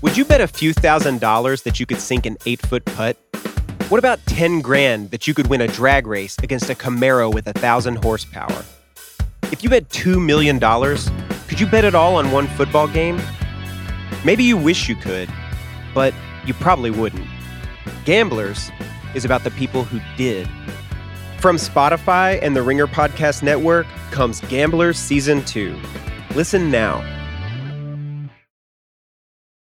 Would you bet a few thousand dollars that you could sink an eight foot putt? What about 10 grand that you could win a drag race against a Camaro with a thousand horsepower? If you bet $2 million, could you bet it all on one football game? Maybe you wish you could, but you probably wouldn't. Gamblers is about the people who did. From Spotify and the Ringer Podcast Network comes Gamblers Season 2. Listen now.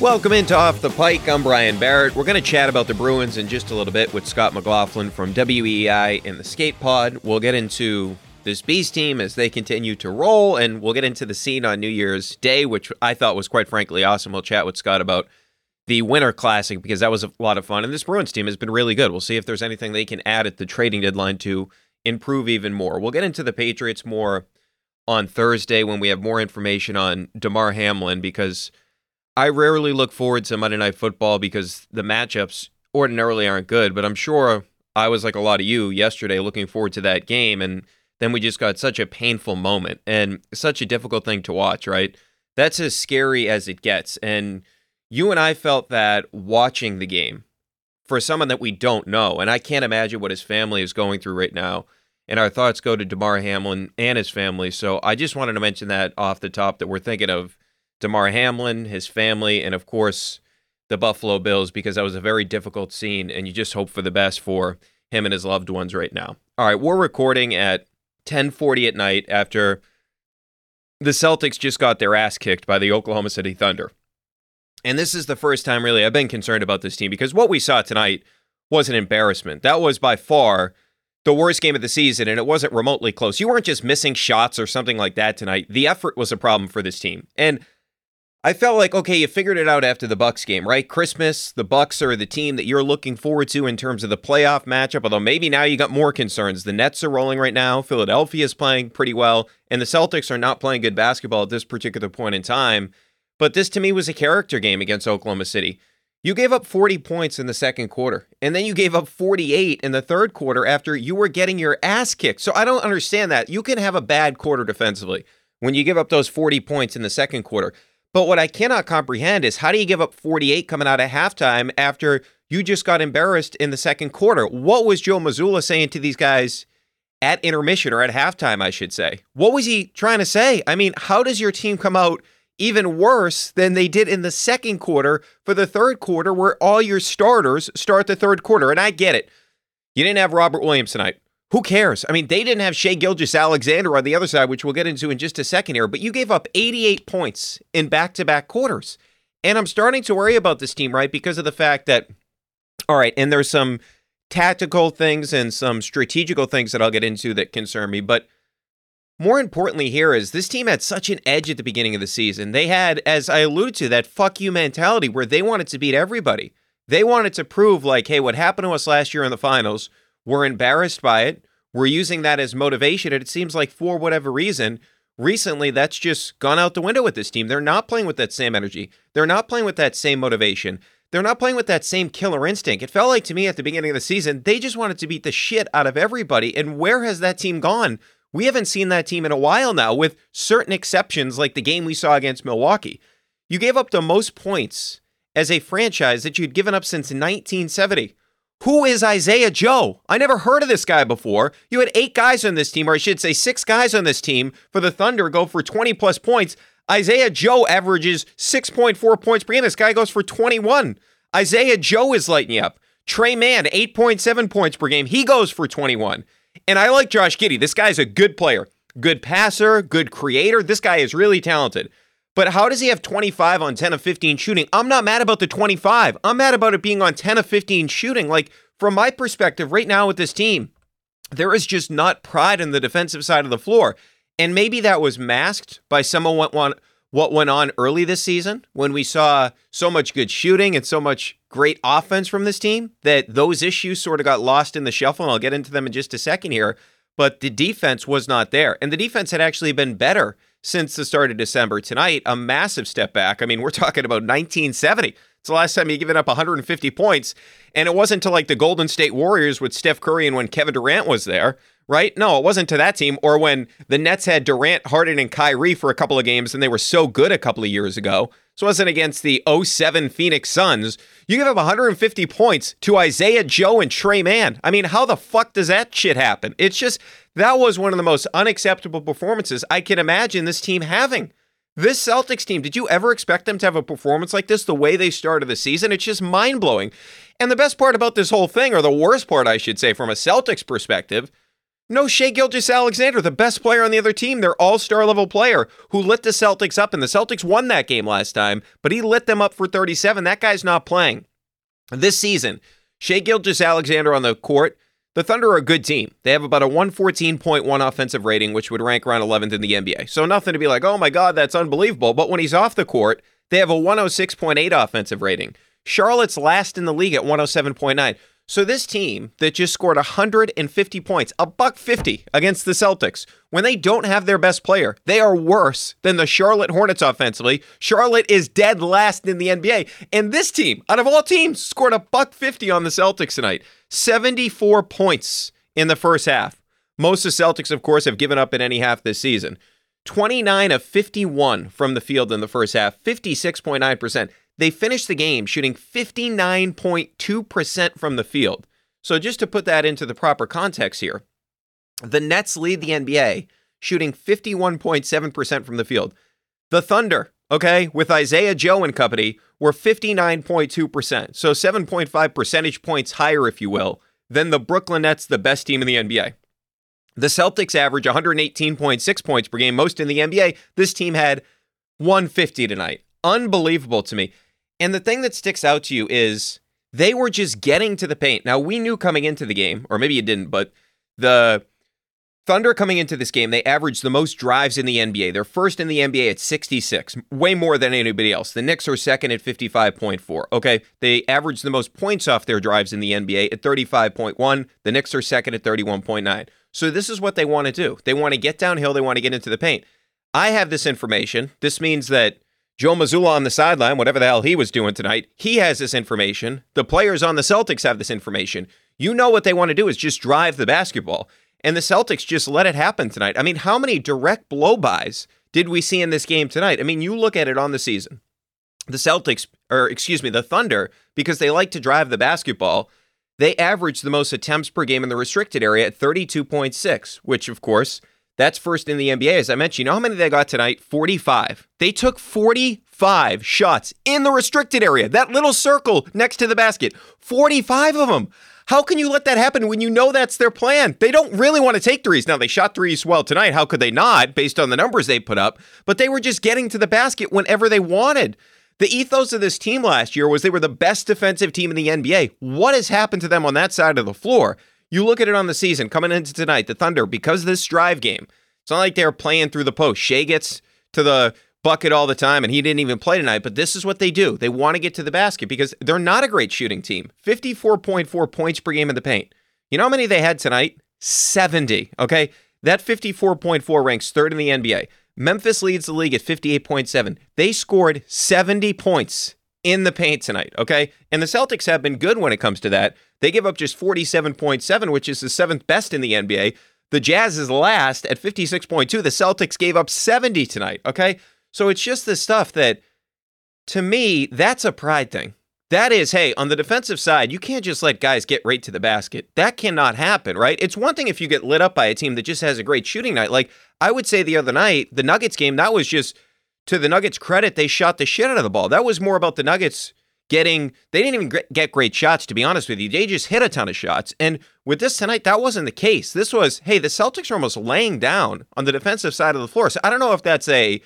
Welcome into Off the Pike. I'm Brian Barrett. We're going to chat about the Bruins in just a little bit with Scott McLaughlin from WEEI in the Skate Pod. We'll get into this B's team as they continue to roll, and we'll get into the scene on New Year's Day, which I thought was quite frankly awesome. We'll chat with Scott about the Winter Classic because that was a lot of fun, and this Bruins team has been really good. We'll see if there's anything they can add at the trading deadline to improve even more. We'll get into the Patriots more on Thursday when we have more information on Damar Hamlin because – I rarely look forward to Monday Night Football because the matchups ordinarily aren't good, but I'm sure I was like a lot of you yesterday looking forward to that game. And then we just got such a painful moment and such a difficult thing to watch, right? That's as scary as it gets. And you and I felt that watching the game for someone that we don't know. And I can't imagine what his family is going through right now. And our thoughts go to Damar Hamlin and his family. So I just wanted to mention that off the top that we're thinking of Damar Hamlin, his family, and of course the Buffalo Bills because that was a very difficult scene, and you just hope for the best for him and his loved ones right now. All right, we're recording at 10:40 at night after the Celtics just got their ass kicked by the Oklahoma City Thunder. And this is the first time really I've been concerned about this team because what we saw tonight was an embarrassment. That was by far the worst game of the season, and it wasn't remotely close. You weren't just missing shots or something like that tonight. The effort was a problem for this team. And I felt like okay, you figured it out after the Bucks game, right? Christmas, the Bucks are the team that you're looking forward to in terms of the playoff matchup. Although maybe now you got more concerns. The Nets are rolling right now. Philadelphia is playing pretty well, and the Celtics are not playing good basketball at this particular point in time. But this to me was a character game against Oklahoma City. You gave up 40 points in the second quarter, and then you gave up 48 in the third quarter after you were getting your ass kicked. So I don't understand that. You can have a bad quarter defensively when you give up those 40 points in the second quarter. But what I cannot comprehend is how do you give up 48 coming out of halftime after you just got embarrassed in the second quarter? What was Joe Mazzulla saying to these guys at intermission or at halftime, I should say? What was he trying to say? I mean, how does your team come out even worse than they did in the second quarter for the third quarter, where all your starters start the third quarter? And I get it. You didn't have Robert Williams tonight. Who cares? I mean, they didn't have Shai Gilgeous-Alexander on the other side, which we'll get into in just a second here, but you gave up 88 points in back to back quarters. And I'm starting to worry about this team, right? Because of the fact that, all right, and there's some tactical things and some strategical things that I'll get into that concern me. But more importantly, here is this team had such an edge at the beginning of the season. They had, as I alluded to, that fuck you mentality where they wanted to beat everybody. They wanted to prove, like, hey, what happened to us last year in the finals we're embarrassed by it. We're using that as motivation. And it seems like for whatever reason, recently that's just gone out the window with this team. They're not playing with that same energy. They're not playing with that same motivation. they're not playing with that same killer instinct. It felt like to me at the beginning of the season, they just wanted to beat the shit out of everybody. And where has that team gone? We haven't seen that team in a while now, with certain exceptions like the game we saw against Milwaukee. You gave up the most points as a franchise that you'd given up since 1970. Who is Isaiah Joe? I never heard of this guy before. You had eight guys on this team, or I should say six guys on this team for the Thunder go for 20 plus points. Isaiah Joe averages 6.4 points per game. This guy goes for 21. Isaiah Joe is lighting you up. Tre Mann, 8.7 points per game. He goes for 21. And I like Josh Giddey. This guy's a good player, good passer, good creator. This guy is really talented. But how does he have 25 on 10 of 15 shooting? I'm not mad about the 25. I'm mad about it being on 10 of 15 shooting. Like, from my perspective, right now with this team, there is just not pride in the defensive side of the floor. And maybe that was masked by some of what, what went on early this season when we saw so much good shooting and so much great offense from this team that those issues sort of got lost in the shuffle. And I'll get into them in just a second here. But the defense was not there. And the defense had actually been better since the start of December. Tonight, a massive step back. I mean, we're talking about 1970. It's the last time you given up 150 points. And it wasn't to like the Golden State Warriors with Steph Curry and when Kevin Durant was there right? No, it wasn't to that team. Or when the Nets had Durant, Harden, and Kyrie for a couple of games and they were so good a couple of years ago. So it wasn't against the 07 Phoenix Suns. You give up 150 points to Isaiah Joe and Tre Mann. I mean, how the fuck does that shit happen? It's just, that was one of the most unacceptable performances I can imagine this team having. This Celtics team, did you ever expect them to have a performance like this the way they started the season? It's just mind blowing. And the best part about this whole thing, or the worst part, I should say, from a Celtics perspective, no, Shai Gilgeous-Alexander, the best player on the other team, their all star level player who lit the Celtics up. And the Celtics won that game last time, but he lit them up for 37. That guy's not playing. This season, Shai Gilgeous-Alexander on the court. The Thunder are a good team. They have about a 114.1 offensive rating, which would rank around 11th in the NBA. So nothing to be like, oh my God, that's unbelievable. But when he's off the court, they have a 106.8 offensive rating. Charlotte's last in the league at 107.9. So this team that just scored 150 points, a buck 50 against the Celtics, when they don't have their best player, they are worse than the Charlotte Hornets offensively. Charlotte is dead last in the NBA, and this team, out of all teams, scored a buck 50 on the Celtics tonight. 74 points in the first half. Most of the Celtics, of course, have given up in any half this season. 29 of 51 from the field in the first half, 56.9%. They finished the game shooting 59.2% from the field. So, just to put that into the proper context here, the Nets lead the NBA shooting 51.7% from the field. The Thunder, okay, with Isaiah Joe and company, were 59.2%. So, 7.5 percentage points higher, if you will, than the Brooklyn Nets, the best team in the NBA. The Celtics average 118.6 points per game, most in the NBA. This team had 150 tonight. Unbelievable to me. And the thing that sticks out to you is they were just getting to the paint. Now, we knew coming into the game, or maybe you didn't, but the Thunder coming into this game, they averaged the most drives in the NBA. They're first in the NBA at 66, way more than anybody else. The Knicks are second at 55.4. Okay. They averaged the most points off their drives in the NBA at 35.1. The Knicks are second at 31.9. So this is what they want to do. They want to get downhill, they want to get into the paint. I have this information. This means that Joe Mazzulla on the sideline, whatever the hell he was doing tonight, he has this information. The players on the Celtics have this information. You know what they want to do is just drive the basketball. And the Celtics just let it happen tonight. I mean, how many direct blow-bys did we see in this game tonight? I mean, you look at it on the season. The Celtics, or excuse me, the Thunder, because they like to drive the basketball, they average the most attempts per game in the restricted area at 32.6, which, of course, that's first in the NBA. As I mentioned, you know how many they got tonight? 45. They took 45 shots in the restricted area, that little circle next to the basket. 45 of them. How can you let that happen when you know that's their plan? They don't really want to take threes. Now, they shot threes well tonight. How could they not, based on the numbers they put up? But they were just getting to the basket whenever they wanted. The ethos of this team last year was they were the best defensive team in the NBA. What has happened to them on that side of the floor? You look at it on the season coming into tonight, the Thunder, because of this drive game, it's not like they're playing through the post. Shai gets to the bucket all the time and he didn't even play tonight, but this is what they do. They want to get to the basket because they're not a great shooting team. 54.4 points per game in the paint. You know how many they had tonight? 70. Okay. That 54.4 ranks third in the NBA. Memphis leads the league at 58.7. They scored 70 points in the paint tonight, okay? And the Celtics have been good when it comes to that. They give up just 47.7, which is the seventh best in the NBA. The Jazz is last at 56.2. The Celtics gave up 70 tonight, okay? So it's just this stuff that, to me, that's a pride thing. That is, hey, on the defensive side, you can't just let guys get right to the basket. That cannot happen, right? It's one thing if you get lit up by a team that just has a great shooting night. Like I would say the other night, the Nuggets game, that was just to the Nuggets' credit, they shot the shit out of the ball. That was more about the Nuggets getting, they didn't even get great shots, to be honest with you. They just hit a ton of shots. And with this tonight, that wasn't the case. This was, hey, the Celtics are almost laying down on the defensive side of the floor. So I don't know if that's a,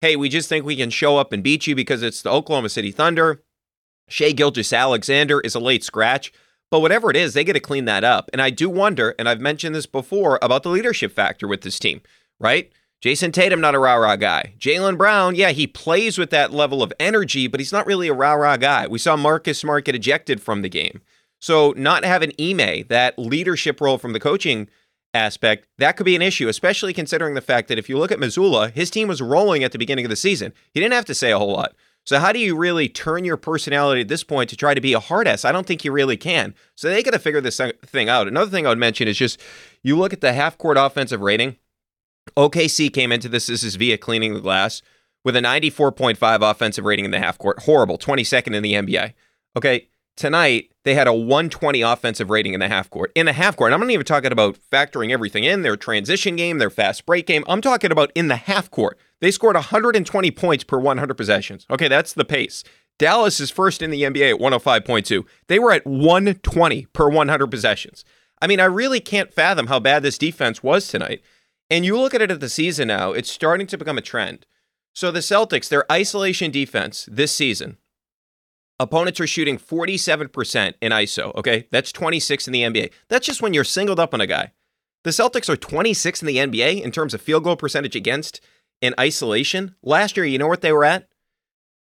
hey, we just think we can show up and beat you because it's the Oklahoma City Thunder. Shai Gilgeous-Alexander is a late scratch. But whatever it is, they get to clean that up. And I do wonder, and I've mentioned this before, about the leadership factor with this team, right? Jayson Tatum, not a rah rah guy. Jaylen Brown, yeah, he plays with that level of energy, but he's not really a rah rah guy. We saw Marcus Smart get ejected from the game. So, not having Ime, that leadership role from the coaching aspect, that could be an issue, especially considering the fact that if you look at Mazzulla, his team was rolling at the beginning of the season. He didn't have to say a whole lot. So, how do you really turn your personality at this point to try to be a hard ass? I don't think you really can. So, they got to figure this thing out. Another thing I would mention is just you look at the half court offensive rating. OKC came into this, this is via cleaning the glass, with a 94.5 offensive rating in the half court. Horrible, 22nd in the NBA. Okay, tonight they had a 120 offensive rating in the half court. In the half court, I'm not even talking about factoring everything in, their transition game, their fast break game. I'm talking about in the half court. They scored 120 points per 100 possessions. Okay, that's the pace. Dallas is first in the NBA at 105.2. They were at 120 per 100 possessions. I mean, I really can't fathom how bad this defense was tonight. And you look at it at the season now, it's starting to become a trend. So the Celtics, their isolation defense this season, opponents are shooting 47% in ISO. Okay. That's 26 in the NBA. That's just when you're singled up on a guy. The Celtics are 26 in the NBA in terms of field goal percentage against in isolation. Last year, you know what they were at?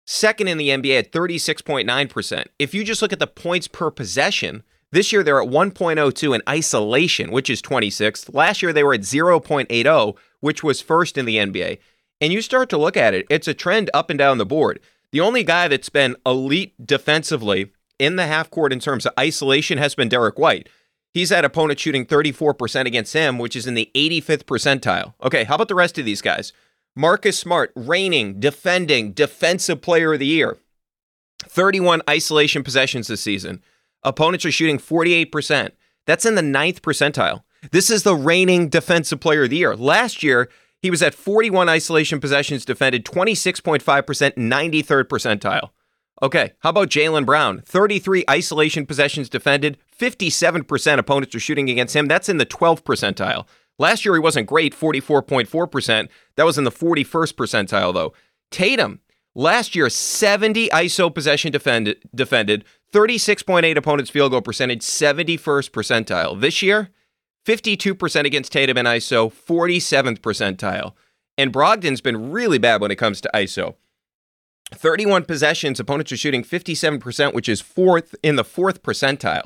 Second in the NBA at 36.9%. If you just look at the points per possession, this year they're at 1.02 in isolation, which is 26th. Last year they were at 0.80, which was first in the NBA. And you start to look at it, it's a trend up and down the board. The only guy that's been elite defensively in the half court in terms of isolation has been Derrick White. He's had opponents shooting 34% against him, which is in the 85th percentile. Okay, how about the rest of these guys? Marcus Smart, reigning, defending, defensive player of the year. 31 isolation possessions this season. Opponents are shooting 48%. That's in the ninth percentile. This is the reigning defensive player of the year. Last year, he was at 41 isolation possessions defended, 26.5%, 93rd percentile. Okay, how about Jaylen Brown? 33 isolation possessions defended, 57% opponents are shooting against him. That's in the 12th percentile. Last year he wasn't great, 44.4%. That was in the 41st percentile though. Tatum, last year 70 ISO possession defended, defended 36.8 opponents field goal percentage, 71st percentile. This year, 52% against Tatum and ISO, 47th percentile. And Brogdon's been really bad when it comes to ISO. 31 possessions, opponents are shooting 57%, which is fourth in the fourth percentile.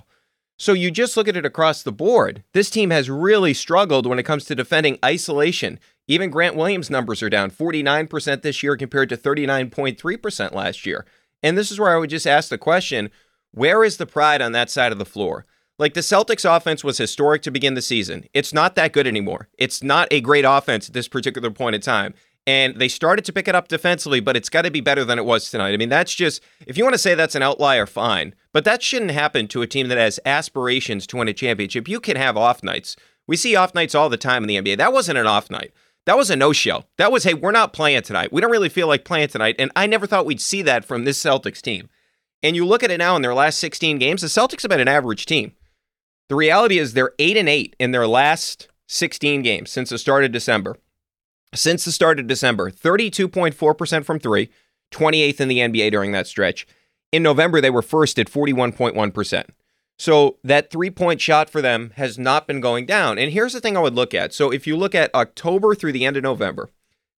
So you just look at it across the board. This team has really struggled when it comes to defending isolation. Even Grant Williams' numbers are down 49% this year compared to 39.3% last year. And this is where I would just ask the question where is the pride on that side of the floor? Like the Celtics offense was historic to begin the season. It's not that good anymore. It's not a great offense at this particular point in time. And they started to pick it up defensively, but it's got to be better than it was tonight. I mean, that's just, if you want to say that's an outlier, fine. But that shouldn't happen to a team that has aspirations to win a championship. You can have off nights. We see off nights all the time in the NBA. That wasn't an off night. That was a no show. That was, hey, we're not playing tonight. We don't really feel like playing tonight. And I never thought we'd see that from this Celtics team. And you look at it now in their last 16 games, the Celtics have been an average team. The reality is they're 8 and 8 in their last 16 games since the start of December. Since the start of December, 32.4% from 3, 28th in the NBA during that stretch. In November, they were first at 41.1%. So that three point shot for them has not been going down. And here's the thing I would look at. So if you look at October through the end of November,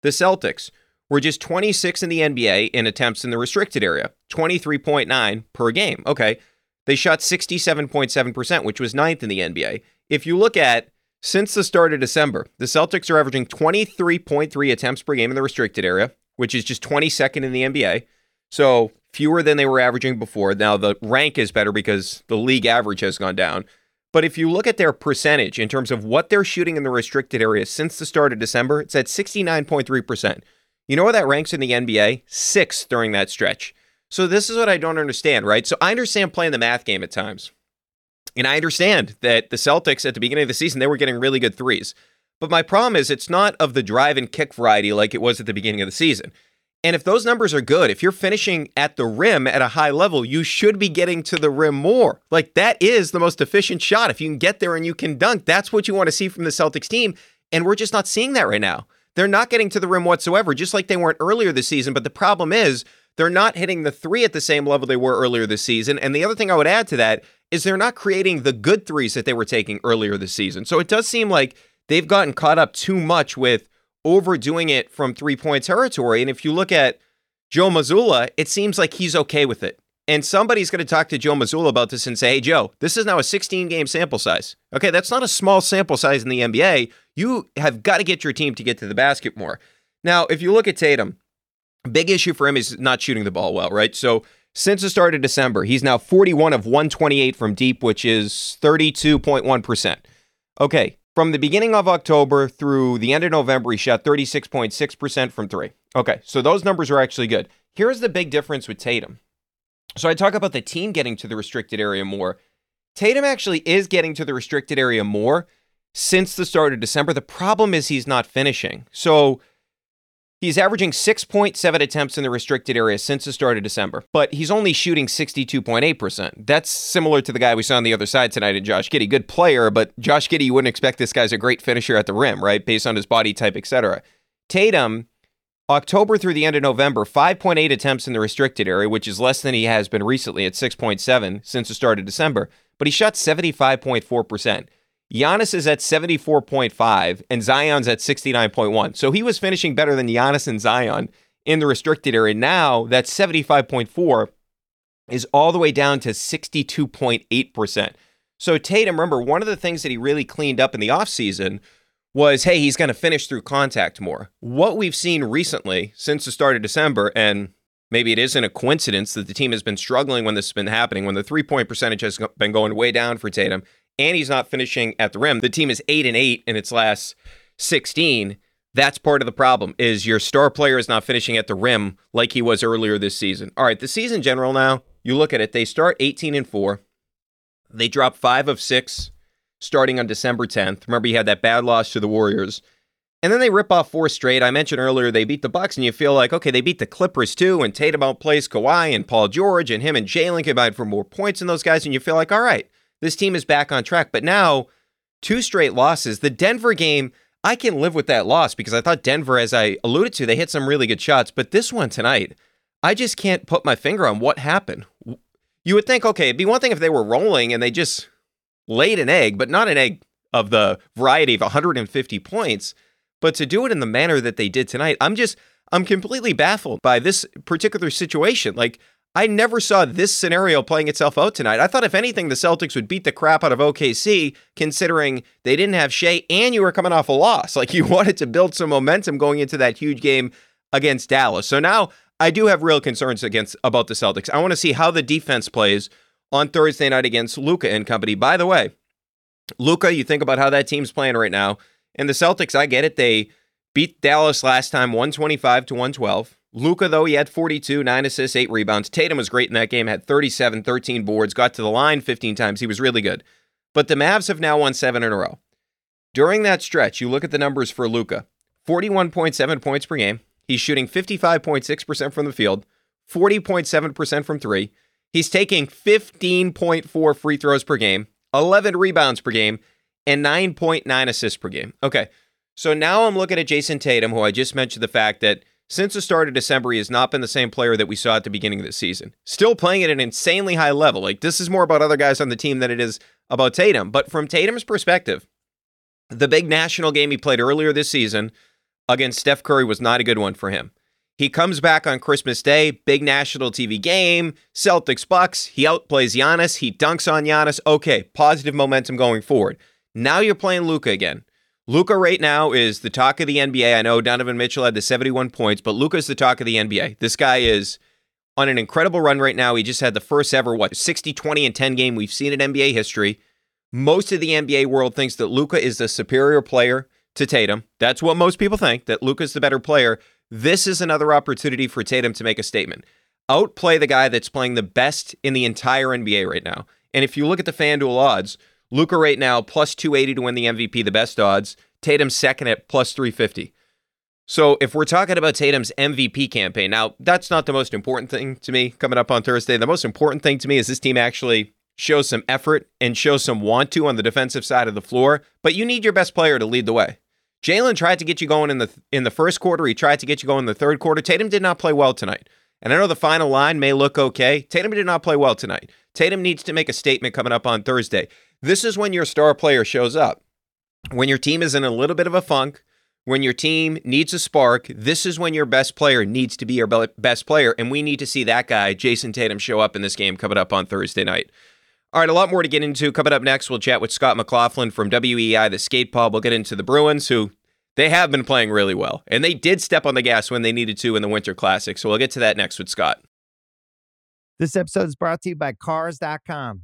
the Celtics were just 26 in the NBA in attempts in the restricted area, 23.9 per game. Okay. They shot 67.7%, which was ninth in the NBA. If you look at since the start of December, the Celtics are averaging 23.3 attempts per game in the restricted area, which is just 22nd in the NBA. So fewer than they were averaging before. Now the rank is better because the league average has gone down. But if you look at their percentage in terms of what they're shooting in the restricted area since the start of December, it's at 69.3%. You know where that ranks in the NBA? Sixth during that stretch. So this is what I don't understand, right? So I understand playing the math game at times. And I understand that the Celtics at the beginning of the season, they were getting really good threes. But my problem is it's not of the drive and kick variety like it was at the beginning of the season. And if those numbers are good, if you're finishing at the rim at a high level, you should be getting to the rim more. Like that is the most efficient shot. If you can get there and you can dunk, that's what you want to see from the Celtics team. And we're just not seeing that right now. They're not getting to the rim whatsoever, just like they weren't earlier this season. But the problem is they're not hitting the three at the same level they were earlier this season. And the other thing I would add to that is they're not creating the good threes that they were taking earlier this season. So it does seem like they've gotten caught up too much with overdoing it from three point territory. And if you look at Joe Mazzulla, it seems like he's okay with it. And somebody's going to talk to Joe Mazzulla about this and say, hey, Joe, this is now a 16 game sample size. Okay, that's not a small sample size in the NBA. You have got to get your team to get to the basket more. Now, if you look at Tatum, big issue for him is not shooting the ball well, right? So since the start of December, he's now 41 of 128 from deep, which is 32.1%. Okay, from the beginning of October through the end of November, he shot 36.6% from three. Okay, so those numbers are actually good. Here's the big difference with Tatum. So I talk about the team getting to the restricted area more. Tatum actually is getting to the restricted area more since the start of December. The problem is he's not finishing. So He's averaging 6.7 attempts in the restricted area since the start of December, but he's only shooting 62.8%. That's similar to the guy we saw on the other side tonight in Josh Giddey. Good player, but Josh Giddey, you wouldn't expect this guy's a great finisher at the rim, right? Based on his body type, etc. Tatum, October through the end of November, 5.8 attempts in the restricted area, which is less than he has been recently at 6.7 since the start of December, but he shot 75.4%. Giannis is at 74.5 and Zion's at 69.1. So he was finishing better than Giannis and Zion in the restricted area. Now that 75.4 is all the way down to 62.8%. So Tatum, remember, one of the things that he really cleaned up in the offseason was hey, he's going to finish through contact more. What we've seen recently since the start of December, and maybe it isn't a coincidence that the team has been struggling when this has been happening, when the three point percentage has been going way down for Tatum, and he's not finishing at the rim. The team is 8 and 8 in its last 16. That's part of the problem is your star player is not finishing at the rim like he was earlier this season. All right, the season general now, you look at it, they start 18 and 4. They drop 5 of 6 starting on December 10th. Remember you had that bad loss to the Warriors. And then they rip off four straight. I mentioned earlier they beat the Bucks, and you feel like, okay, they beat the Clippers too, and Tatum outplays Kawhi and Paul George, and him and Jaylen combined for more points than those guys, and you feel like, all right, this team is back on track. But now, two straight losses. The Denver game, I can live with that loss because I thought Denver, as I alluded to, they hit some really good shots. But this one tonight, I just can't put my finger on what happened. You would think, okay, it'd be one thing if they were rolling and they just laid an egg, but not an egg of the variety of 150 points. But to do it in the manner that they did tonight, I'm just, I'm completely baffled by this particular situation. Like, I never saw this scenario playing itself out tonight. I thought, if anything, the Celtics would beat the crap out of OKC, considering they didn't have Shai and you were coming off a loss. Like you wanted to build some momentum going into that huge game against Dallas. So now I do have real concerns against about the Celtics. I want to see how the defense plays on Thursday night against Luka and company. By the way, Luka, you think about how that team's playing right now, and the Celtics. I get it; they beat Dallas last time, one twenty-five to one twelve. Luka, though, he had 42, 9 assists, 8 rebounds. Tatum was great in that game, had 37, 13 boards, got to the line 15 times. He was really good. But the Mavs have now won seven in a row. During that stretch, you look at the numbers for Luka 41.7 points per game. He's shooting 55.6% from the field, 40.7% from three. He's taking 15.4 free throws per game, 11 rebounds per game, and 9.9 assists per game. Okay, so now I'm looking at Jayson Tatum, who I just mentioned the fact that since the start of December, he has not been the same player that we saw at the beginning of the season. Still playing at an insanely high level. Like, this is more about other guys on the team than it is about Tatum. But from Tatum's perspective, the big national game he played earlier this season against Steph Curry was not a good one for him. He comes back on Christmas Day, big national TV game, Celtics Bucks. He outplays Giannis. He dunks on Giannis. Okay, positive momentum going forward. Now you're playing Luka again. Luka right now is the talk of the NBA. I know Donovan Mitchell had the 71 points, but Luka's the talk of the NBA. This guy is on an incredible run right now. He just had the first ever, what, 60, 20, and 10 game we've seen in NBA history. Most of the NBA world thinks that Luka is the superior player to Tatum. That's what most people think, that Luka's the better player. This is another opportunity for Tatum to make a statement. Outplay the guy that's playing the best in the entire NBA right now. And if you look at the FanDuel odds, Luka right now plus 280 to win the MVP, the best odds. Tatum second at plus 350. So if we're talking about Tatum's MVP campaign, now that's not the most important thing to me coming up on Thursday. The most important thing to me is this team actually shows some effort and shows some want to on the defensive side of the floor. But you need your best player to lead the way. Jaylen tried to get you going in the in the first quarter. He tried to get you going in the third quarter. Tatum did not play well tonight. And I know the final line may look okay. Tatum did not play well tonight. Tatum needs to make a statement coming up on Thursday. This is when your star player shows up. When your team is in a little bit of a funk, when your team needs a spark, this is when your best player needs to be your best player. And we need to see that guy, Jayson Tatum, show up in this game coming up on Thursday night. All right, a lot more to get into. Coming up next, we'll chat with Scott McLaughlin from WEEI, the Skate Pod. We'll get into the Bruins, who they have been playing really well. And they did step on the gas when they needed to in the Winter Classic. So we'll get to that next with Scott. This episode is brought to you by Cars.com.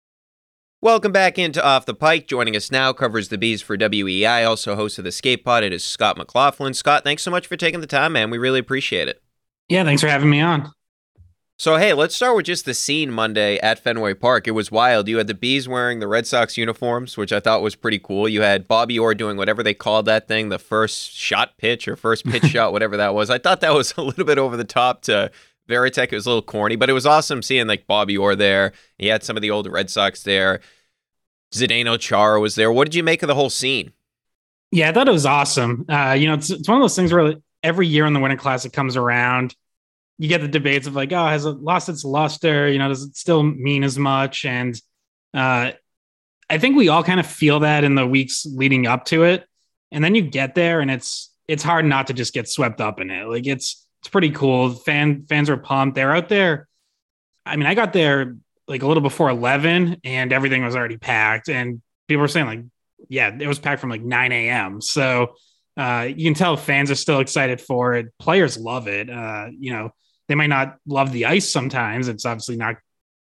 Welcome back into Off the Pike. Joining us now covers the B's for WEEI, also host of the Skate Pod. It is Scott McLaughlin. Scott, thanks so much for taking the time, man. We really appreciate it. Yeah, thanks for having me on. So, hey, let's start with just the scene Monday at Fenway Park. It was wild. You had the B's wearing the Red Sox uniforms, which I thought was pretty cool. You had Bobby Orr doing whatever they called that thing, the first shot pitch or first pitch shot, whatever that was. I thought that was a little bit over the top to Varitek. It was a little corny, but it was awesome seeing like Bobby Orr there. He had some of the old Red Sox there. Zdeno Chara was there. What did you make of the whole scene? Yeah, I thought it was awesome. Uh, you know, it's, it's one of those things where every year when the Winter Classic comes around, you get the debates of like, oh, has it lost its luster? You know, does it still mean as much? And uh, I think we all kind of feel that in the weeks leading up to it, and then you get there, and it's it's hard not to just get swept up in it. Like it's it's pretty cool. Fan fans are pumped. They're out there. I mean, I got there like a little before 11 and everything was already packed. And people were saying like, yeah, it was packed from like 9 a.m. So uh, you can tell fans are still excited for it. Players love it. Uh, you know, they might not love the ice sometimes. It's obviously not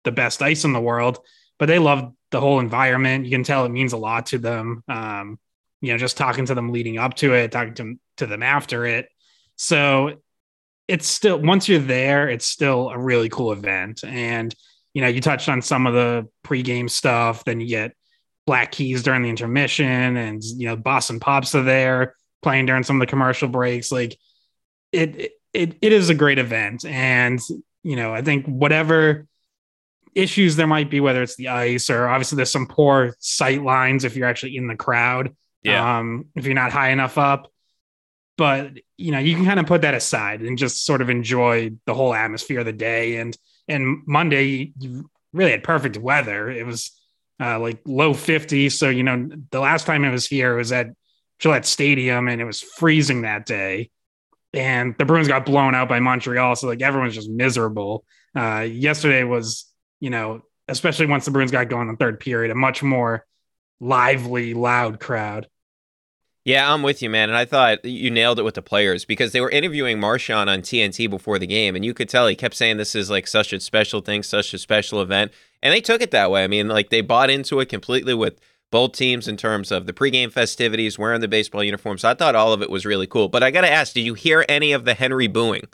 the best ice in the world, but they love the whole environment. You can tell it means a lot to them. Um, you know, just talking to them leading up to it, talking to, to them after it. So it's still once you're there, it's still a really cool event. And you know, you touched on some of the pregame stuff. Then you get Black Keys during the intermission, and you know, Boston Pops are there playing during some of the commercial breaks. Like it, it, it is a great event, and you know, I think whatever issues there might be, whether it's the ice or obviously there's some poor sight lines if you're actually in the crowd. Yeah. Um, if you're not high enough up, but you know, you can kind of put that aside and just sort of enjoy the whole atmosphere of the day and and Monday you really had perfect weather. It was uh, like low 50. So, you know, the last time it was here was at Gillette Stadium and it was freezing that day. And the Bruins got blown out by Montreal. So, like, everyone's just miserable. Uh, yesterday was, you know, especially once the Bruins got going in the third period, a much more lively, loud crowd. Yeah, I'm with you, man. And I thought you nailed it with the players because they were interviewing Marchand on TNT before the game, and you could tell he kept saying this is like such a special thing, such a special event. And they took it that way. I mean, like they bought into it completely with both teams in terms of the pregame festivities, wearing the baseball uniforms. I thought all of it was really cool. But I got to ask, did you hear any of the Henry booing?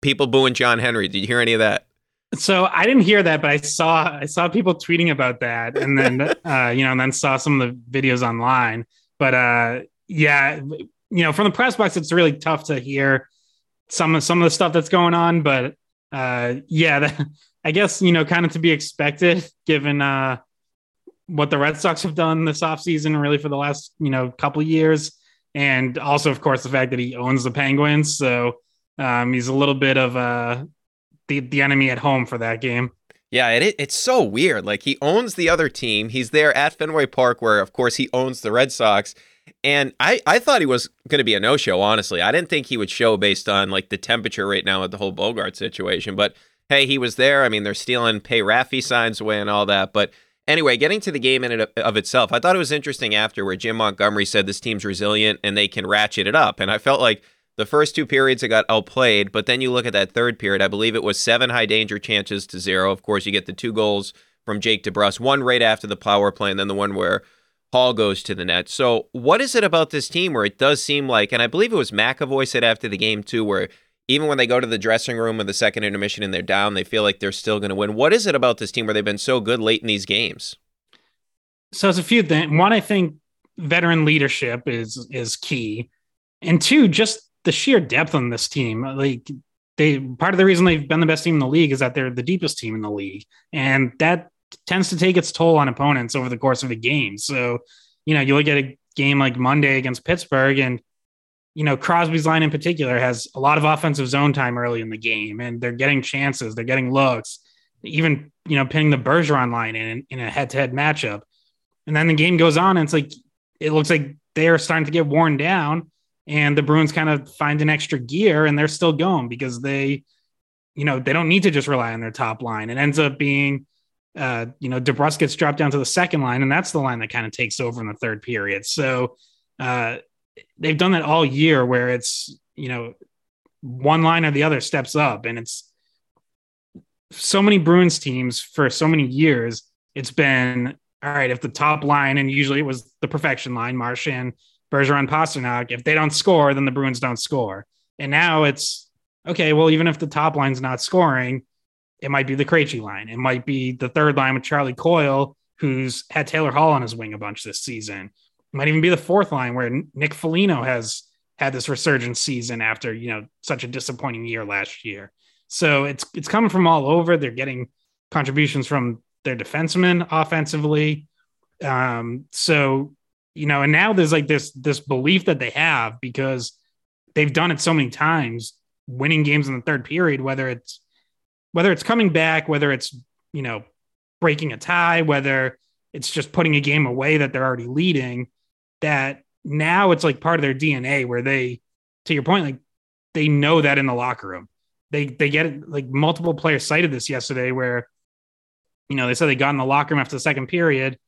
People booing John Henry. Did you hear any of that? So I didn't hear that, but I saw I saw people tweeting about that, and then uh, you know, and then saw some of the videos online. But uh, yeah, you know, from the press box, it's really tough to hear some of some of the stuff that's going on. But uh, yeah, that, I guess you know, kind of to be expected given uh, what the Red Sox have done this offseason, really for the last you know couple years, and also of course the fact that he owns the Penguins, so um, he's a little bit of uh, the the enemy at home for that game. Yeah, it, it's so weird. Like he owns the other team. He's there at Fenway Park, where of course he owns the Red Sox. And I, I thought he was going to be a no show, honestly. I didn't think he would show based on like the temperature right now with the whole Bogart situation. But hey, he was there. I mean, they're stealing pay Raffy signs away and all that. But anyway, getting to the game in it of itself, I thought it was interesting after where Jim Montgomery said this team's resilient and they can ratchet it up. And I felt like the first two periods it got outplayed, but then you look at that third period, I believe it was seven high danger chances to zero. Of course, you get the two goals from Jake DeBrusk, one right after the power play, and then the one where Hall goes to the net. So, what is it about this team where it does seem like, and I believe it was McAvoy said after the game too, where even when they go to the dressing room of the second intermission and they're down, they feel like they're still going to win. What is it about this team where they've been so good late in these games? So, it's a few things. One, I think veteran leadership is is key, and two, just the sheer depth on this team. Like they, part of the reason they've been the best team in the league is that they're the deepest team in the league, and that tends to take its toll on opponents over the course of a game. So, you know, you look at a game like Monday against Pittsburgh, and you know Crosby's line in particular has a lot of offensive zone time early in the game, and they're getting chances, they're getting looks, even you know pinning the Bergeron line in in a head-to-head matchup, and then the game goes on, and it's like it looks like they are starting to get worn down, and the Bruins kind of find an extra gear, and they're still going because they, you know, they don't need to just rely on their top line. It ends up being uh, you know, DeBrusk gets dropped down to the second line, and that's the line that kind of takes over in the third period. So uh, they've done that all year where it's, you know, one line or the other steps up. And it's so many Bruins teams for so many years, it's been all right, if the top line, and usually it was the perfection line, Marchand, Bergeron, Pastrnak. if they don't score, then the Bruins don't score. And now it's okay, well, even if the top line's not scoring, it might be the Krejci line. It might be the third line with Charlie Coyle, who's had Taylor Hall on his wing a bunch this season. It might even be the fourth line where Nick Foligno has had this resurgence season after you know such a disappointing year last year. So it's it's coming from all over. They're getting contributions from their defensemen offensively. Um, so you know, and now there's like this this belief that they have because they've done it so many times, winning games in the third period, whether it's whether it's coming back, whether it's, you know, breaking a tie, whether it's just putting a game away that they're already leading, that now it's like part of their DNA where they, to your point, like they know that in the locker room. They they get it like multiple players cited this yesterday where, you know, they said they got in the locker room after the second period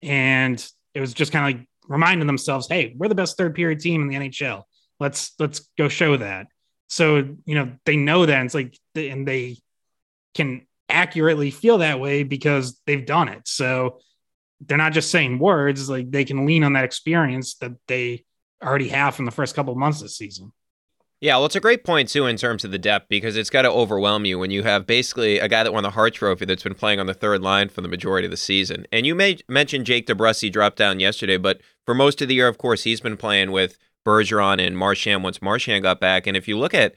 and it was just kind of like reminding themselves, hey, we're the best third period team in the NHL. Let's let's go show that. So, you know, they know that. it's like and they can accurately feel that way because they've done it. So they're not just saying words, like they can lean on that experience that they already have from the first couple of months this season. Yeah, well, it's a great point too in terms of the depth because it's got to overwhelm you when you have basically a guy that won the Hart Trophy that's been playing on the third line for the majority of the season. And you may mention Jake DeBrusk dropped down yesterday, but for most of the year, of course, he's been playing with Bergeron and Marchand once Marchand got back. And if you look at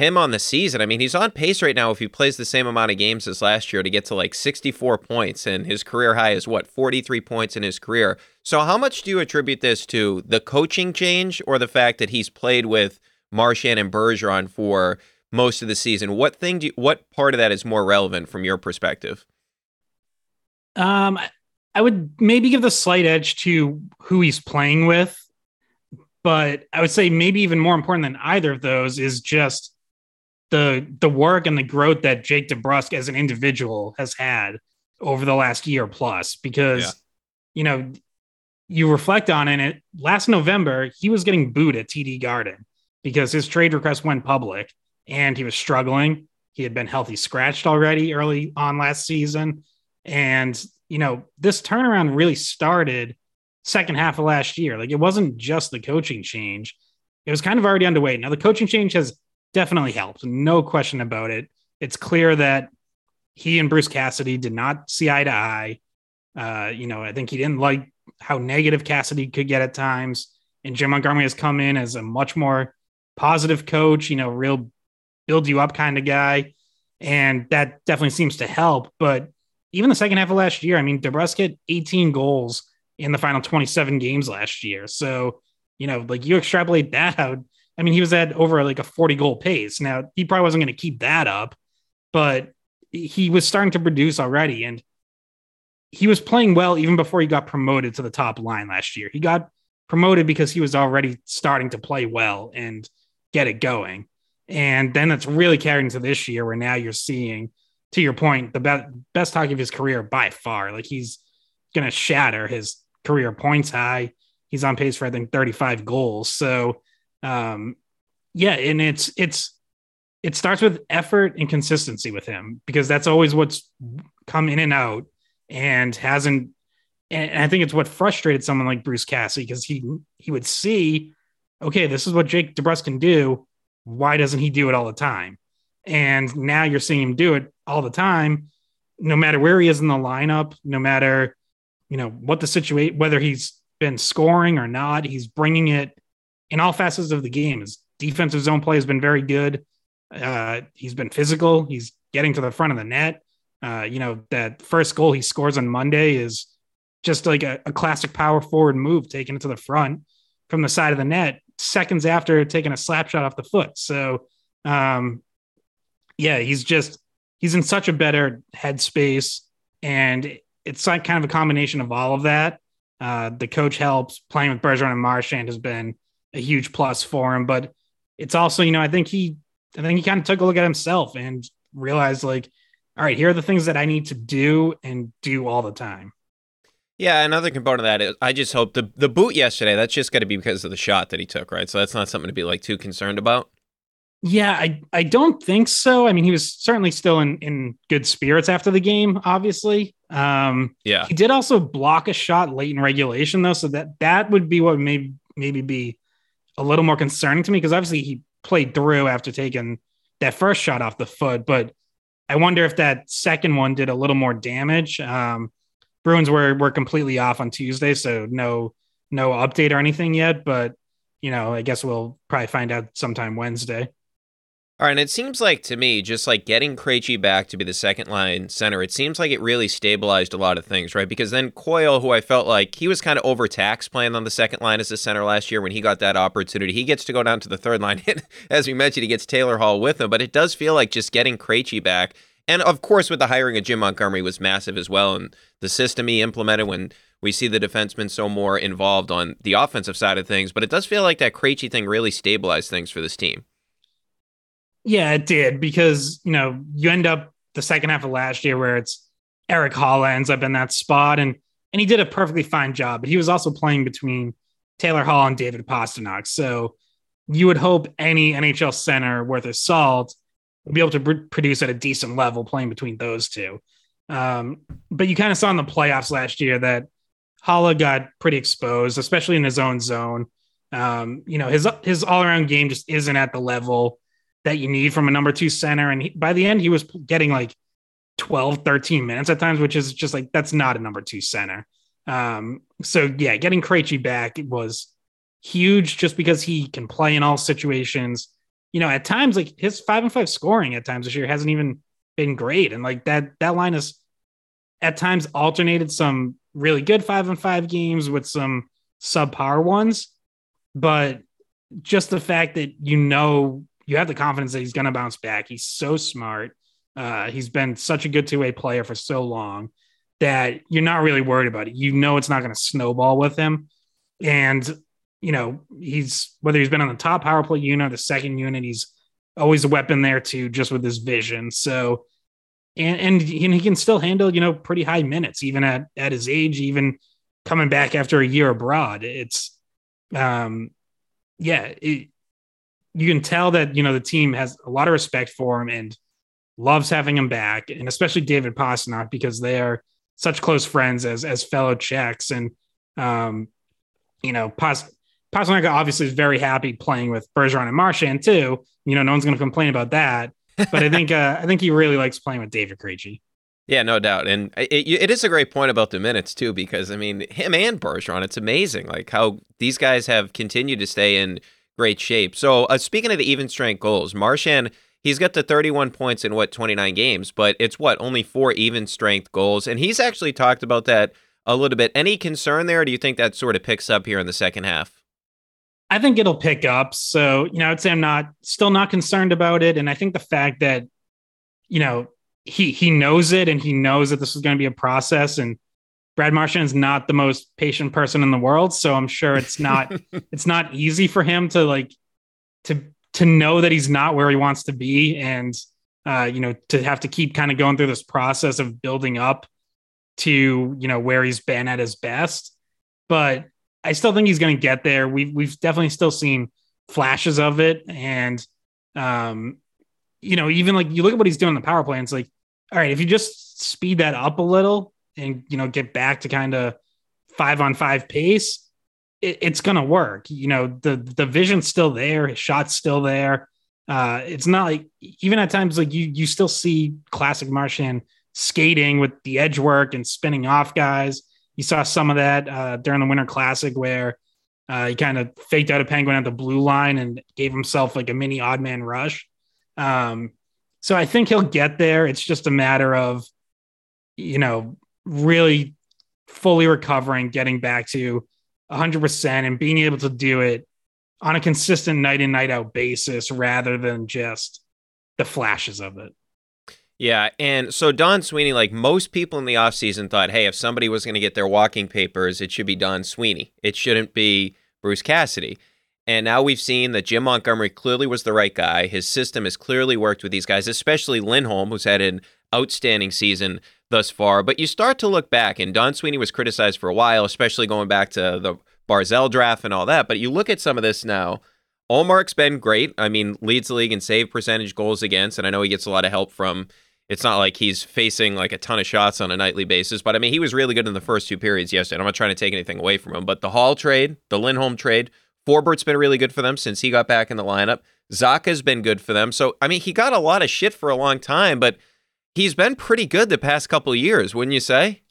him on the season, I mean, he's on pace right now if he plays the same amount of games as last year to get to like 64 points, and his career high is what, 43 points in his career. So, how much do you attribute this to the coaching change or the fact that he's played with Marchand and Bergeron for most of the season? What thing do you, what part of that is more relevant from your perspective? Um, I would maybe give the slight edge to who he's playing with, but I would say maybe even more important than either of those is just the the work and the growth that Jake DeBrusk as an individual has had over the last year plus because yeah. you know you reflect on it last November he was getting booed at TD Garden because his trade request went public and he was struggling. He had been healthy scratched already early on last season. And you know this turnaround really started second half of last year. Like it wasn't just the coaching change. It was kind of already underway. Now the coaching change has definitely helped. No question about it. It's clear that he and Bruce Cassidy did not see eye to eye. Uh, you know, I think he didn't like how negative Cassidy could get at times. And Jim Montgomery has come in as a much more positive coach, you know, real build you up kind of guy. And that definitely seems to help. But even the second half of last year, I mean, DeBrusk hit 18 goals in the final 27 games last year. So, you know, like you extrapolate that out, I mean, he was at over like a 40 goal pace. Now, he probably wasn't going to keep that up, but he was starting to produce already. And he was playing well even before he got promoted to the top line last year. He got promoted because he was already starting to play well and get it going. And then it's really carried into this year where now you're seeing, to your point, the be- best hockey of his career by far. Like he's going to shatter his career points high. He's on pace for, I think, 35 goals. So, um, yeah, and it's, it's, it starts with effort and consistency with him because that's always what's come in and out and hasn't and I think it's what frustrated someone like Bruce Cassidy because he he would see, okay, this is what Jake DeBrusk can do. Why doesn't he do it all the time? And now you're seeing him do it all the time, no matter where he is in the lineup, no matter you know what the situation, whether he's been scoring or not, he's bringing it in all facets of the game. His defensive zone play has been very good. Uh, he's been physical. He's getting to the front of the net. Uh, you know, that first goal he scores on Monday is just like a, a, classic power forward move, taking it to the front from the side of the net seconds after taking a slap shot off the foot. So, um, yeah, he's just, he's in such a better headspace. And it's like kind of a combination of all of that. Uh, the coach helps playing with Bergeron and Marchand has been a huge plus for him, but it's also, you know, I think he, I think he kind of took a look at himself and realized like, all right, here are the things that I need to do and do all the time. Yeah, another component of that is I just hope the the boot yesterday. That's just got to be because of the shot that he took, right? So that's not something to be like too concerned about. Yeah, I I don't think so. I mean, he was certainly still in in good spirits after the game. Obviously, um, yeah. He did also block a shot late in regulation, though, so that that would be what maybe maybe be a little more concerning to me because obviously he played through after taking that first shot off the foot, but I wonder if that second one did a little more damage. Um, Bruins were were completely off on Tuesday, so no no update or anything yet. But you know, I guess we'll probably find out sometime Wednesday. All right, and it seems like to me, just like getting Krejci back to be the second line center, it seems like it really stabilized a lot of things, right? Because then Coyle, who I felt like he was kind of overtaxed playing on the second line as a center last year when he got that opportunity, he gets to go down to the third line. as we mentioned, he gets Taylor Hall with him, but it does feel like just getting Krejci back and of course, with the hiring of Jim Montgomery was massive as well, and the system he implemented when we see the defensemen so more involved on the offensive side of things. But it does feel like that Krejci thing really stabilized things for this team. Yeah, it did because you know you end up the second half of last year where it's Erik Haula ends up in that spot, and and he did a perfectly fine job. But he was also playing between Taylor Hall and David Pastrnak, so you would hope any NHL center worth his salt would be able to pr- produce at a decent level playing between those two. Um, but you kind of saw in the playoffs last year that Haula got pretty exposed, especially in his own zone. Um, you know, his his all around game just isn't at the level that you need from a number two center. And he, by the end, he was getting like 12, 13 minutes at times, which is just like that's not a number two center. Um, so yeah, getting Krejci back was huge just because he can play in all situations you know, at times like his five and five scoring at times this year hasn't even been great. And like that that line has at times alternated some really good five and five games with some subpar ones. But just the fact that you know you have the confidence that he's gonna bounce back. He's so smart. Uh, he's been such a good two-way player for so long that you're not really worried about it. You know it's not going to snowball with him. And you know, he's whether he's been on the top power play unit or the second unit, he's always a weapon there too, just with his vision. So, and and he can still handle you know pretty high minutes even at at his age, even coming back after a year abroad. It's, um, yeah, it, you can tell that you know the team has a lot of respect for him and loves having him back, and especially David Pastrnak because they are such close friends as as fellow Czechs and um, you know, Pas Pastrnak obviously is very happy playing with Bergeron and Marchand too. You know, no one's going to complain about that. But I think uh, I think he really likes playing with David Krejci. Yeah, no doubt, and it, it is a great point about the minutes too, because I mean, him and Bergeron, it's amazing like how these guys have continued to stay in great shape. So, uh, speaking of the even strength goals, Marchand he's got the 31 points in what 29 games, but it's what only four even strength goals, and he's actually talked about that a little bit. Any concern there? do you think that sort of picks up here in the second half? I think it'll pick up. So, you know, I'd say I'm not still not concerned about it. And I think the fact that, you know, he he knows it and he knows that this is going to be a process and Brad Marchand is not the most patient person in the world, so I'm sure it's not it's not easy for him to like to to know that he's not where he wants to be and uh, you know to have to keep kind of going through this process of building up to you know where he's been at his best. But I still think he's going to get there. We've we've definitely still seen flashes of it, and um, you know even like you look at what he's doing in the power play, it's like, all right, if you just speed that up a little and you know get back to kind of five on five pace, it, it's gonna work. You know the the vision's still there, his shot's still there. Uh, it's not like even at times like you you still see classic Marchand skating with the edge work and spinning off guys. You saw some of that uh, during the Winter Classic where uh, he kind of faked out a penguin at the blue line and gave himself like a mini odd man rush. Um, so I think he'll get there. It's just a matter of, you know, really fully recovering, getting back to 100% and being able to do it on a consistent night in, night out basis rather than just the flashes of it. Yeah, and so Don Sweeney, like most people in the offseason thought, hey, if somebody was going to get their walking papers, it should be Don Sweeney. It shouldn't be Bruce Cassidy. And now we've seen that Jim Montgomery clearly was the right guy. His system has clearly worked with these guys, especially Lindholm, who's had an outstanding season thus far. But you start to look back, and Don Sweeney was criticized for a while, especially going back to the Barzal draft and all that. But you look at some of this now. Ullmark's been great. I mean, leads the league in save percentage, goals against, and I know he gets a lot of help from. It's not like he's facing like a ton of shots on a nightly basis, but I mean, he was really good in the first two periods yesterday. I'm not trying to take anything away from him, but the Hall trade, the Lindholm trade, Forbort's been really good for them since he got back in the lineup. Zacha's been good for them. So, I mean, he got a lot of shit for a long time, but he's been pretty good the past couple of years, wouldn't you say?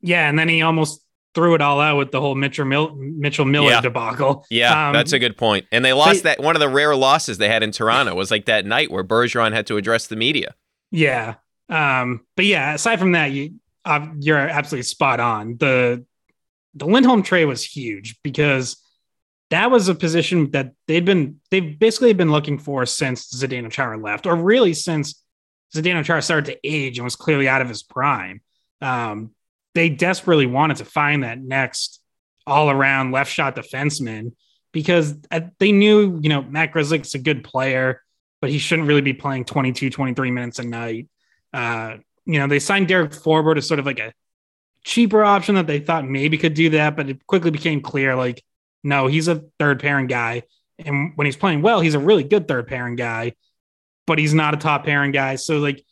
Yeah, and then he almost threw it all out with the whole Mitchell, Mil- Mitchell Miller Yeah. debacle. Yeah, Um, that's a good point. And they lost they- that one of the rare losses they had in Toronto was like that night where Bergeron had to address the media. Yeah. Um, but yeah, aside from that, you uh, you're absolutely spot on. The the Lindholm trade was huge because that was a position that they'd been they've basically been looking for since Zdeno Chara left, or really since Zdeno Chara started to age and was clearly out of his prime. Um, they desperately wanted to find that next all around left shot defenseman because uh, they knew, you know, Matt Grzelcyk's a good player, but he shouldn't really be playing 22, 23 minutes a night. Uh, you know, they signed Derek Forbort as sort of like a cheaper option that they thought maybe could do that, but it quickly became clear like, no, he's a third pairing guy. And when he's playing well, he's a really good third pairing guy, but he's not a top pairing guy. So, like,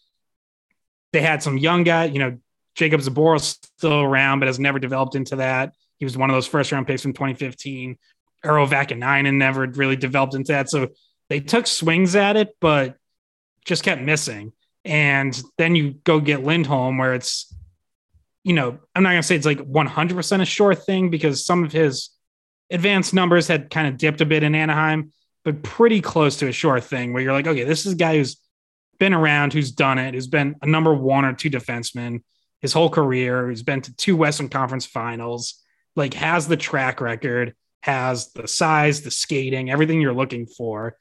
they had some young guy, you know, Jacob Zboril still around, but has never developed into that. He was one of those first round picks from 2015. Urho Vaakanainen never really developed into that. So they took swings at it, but just kept missing. And then you go get Lindholm, where it's, you know, I'm not going to say it's like 100% a sure thing because some of his advanced numbers had kind of dipped a bit in Anaheim, but pretty close to a sure thing where you're like, okay, this is a guy who's been around, who's done it, who's been a number one or two defenseman his whole career, who's been to two Western Conference finals, like has the track record, has the size, the skating, everything you're looking for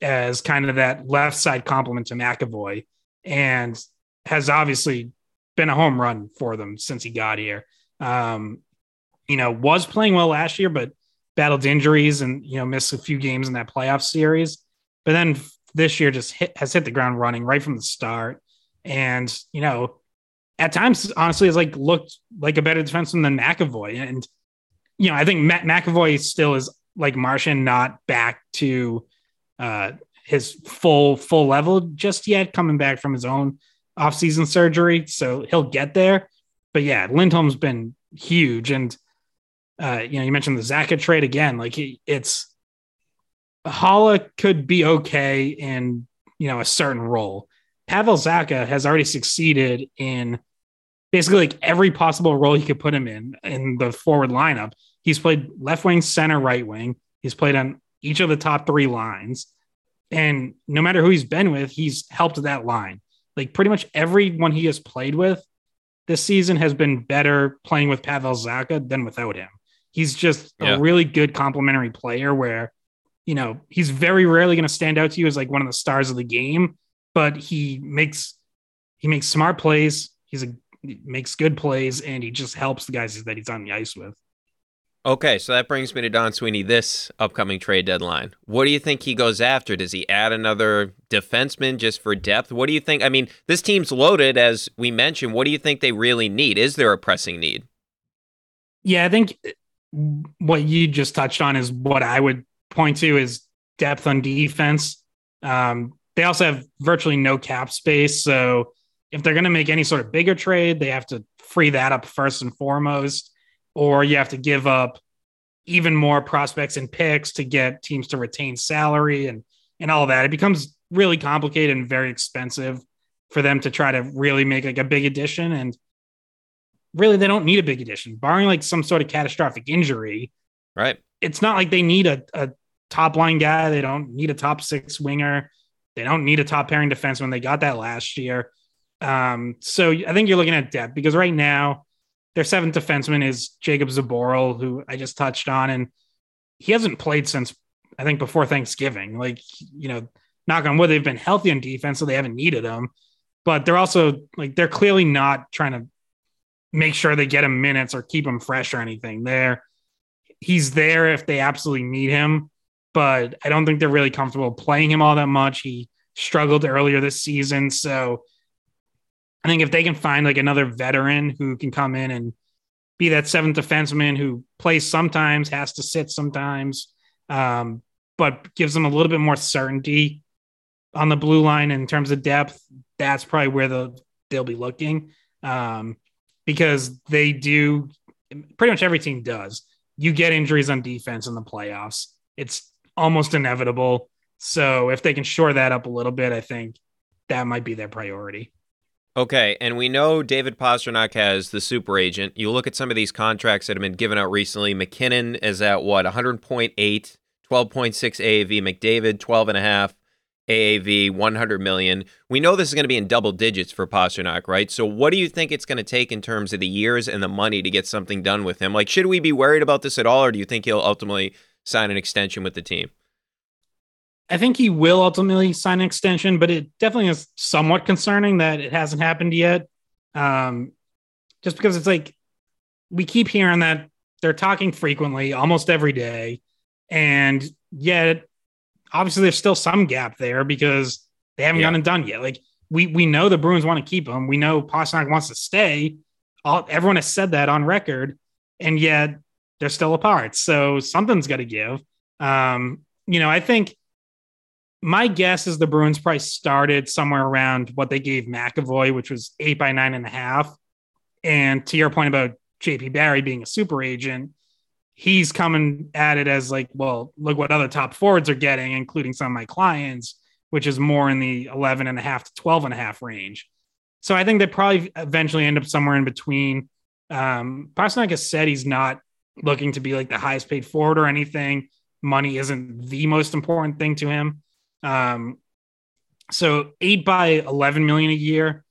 as kind of that left side complement to McAvoy, and has obviously been a home run for them since he got here. Um, you know, was playing well last year, but battled injuries and you know missed a few games in that playoff series. But then this year just hit, has hit the ground running right from the start, and you know at times, honestly, has like looked like a better defenseman than McAvoy. And, you know, I think Matt McAvoy still is like Marchand, not back to uh, his full, full level just yet, coming back from his own offseason surgery. So he'll get there. But yeah, Lindholm's been huge. And, uh, you know, you mentioned the Zacha trade again. Like he, it's Haula could be okay in, you know, a certain role. Pavel Zacha has already succeeded in basically like every possible role he could put him in in the forward lineup. He's played left wing, center, right wing. He's played on each of the top three lines. And no matter who he's been with, he's helped that line. Like pretty much everyone he has played with this season has been better playing with Pavel Zacha than without him. He's just Yeah. a really good complementary player where, you know, he's very rarely going to stand out to you as like one of the stars of the game, but he makes he makes smart plays. He's a he makes good plays, and he just helps the guys that he's on the ice with. Okay, so that brings me to Don Sweeney this upcoming trade deadline. What do you think he goes after? Does he add another defenseman just for depth? What do you think? I mean, this team's loaded, as we mentioned. What do you think they really need? Is there a pressing need? Yeah, I think what you just touched on is what I would point to is depth on defense. Um, they also have virtually no cap space. So if they're going to make any sort of bigger trade, they have to free that up first and foremost or you have to give up even more prospects and picks to get teams to retain salary and and all that. It becomes really complicated and very expensive for them to try to really make like a big addition. And really, they don't need a big addition, barring like some sort of catastrophic injury. Right. It's not like they need a, a top line guy. They don't need a top six winger. They don't need a top pairing defenseman. They got that last year. Um, so I think you're looking at depth because right now their seventh defenseman is Jacob Zboril, who I just touched on, and he hasn't played since I think before Thanksgiving. Like, you know, knock on wood, they've been healthy on defense, so they haven't needed him. But they're also like they're clearly not trying to make sure they get him minutes or keep him fresh or anything. There, he's there if they absolutely need him, but I don't think they're really comfortable playing him all that much. He struggled earlier this season, so I think if they can find like another veteran who can come in and be that seventh defenseman who plays sometimes, has to sit sometimes, um, but gives them a little bit more certainty on the blue line in terms of depth, that's probably where the, they'll be looking um, because they do pretty much every team does. You get injuries on defense in the playoffs. It's almost inevitable. So if they can shore that up a little bit, I think that might be their priority. Okay, and we know David Pastrnak has the super agent. You look at some of these contracts that have been given out recently. MacKinnon is at what, 100.8, 12.6 AAV. McDavid, 12.5 AAV, 100 million. We know this is going to be in double digits for Pastrnak, right? So what do you think it's going to take in terms of the years and the money to get something done with him? Like, should we be worried about this at all, or do you think he'll ultimately sign an extension with the team? I think he will ultimately sign an extension, but it definitely is somewhat concerning that it hasn't happened yet. Um, just because it's like we keep hearing that they're talking frequently, almost every day, and yet obviously there's still some gap there because they haven't yeah. gotten done yet. Like we we know the Bruins want to keep him. We know Pastrnak wants to stay. All, everyone has said that on record, and yet they're still apart. So something's got to give. Um, you know, I think my guess is the Bruins price started somewhere around what they gave McAvoy, which was eight by nine and a half. And to your point about JP Barry being a super agent, he's coming at it as like, well, look what other top forwards are getting, including some of my clients, which is more in the 11 and a half to 12 and a half range. So I think they probably eventually end up somewhere in between. Um, Pastrnak has said he's not looking to be like the highest paid forward or anything. Money isn't the most important thing to him. Um, so eight by 11 million a year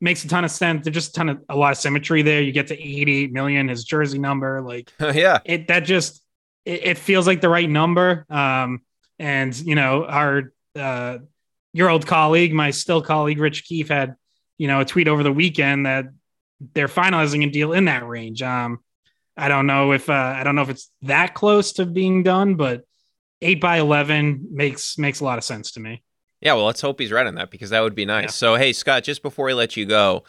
makes a ton of sense. There's just a ton of a lot of symmetry there. You get to 88 million, his jersey number, like yeah, it that just it, it, feels like the right number. Um, and you know, our uh, your old colleague, my still colleague Rich Keefe had you know a tweet over the weekend that they're finalizing a deal in that range. Um, I don't know if uh, I don't know if it's that close to being done, but eight by eleven makes makes a lot of sense to me. Yeah, well, let's hope he's right on that because that would be nice. Yeah. So, hey, Scott, just before we let you go,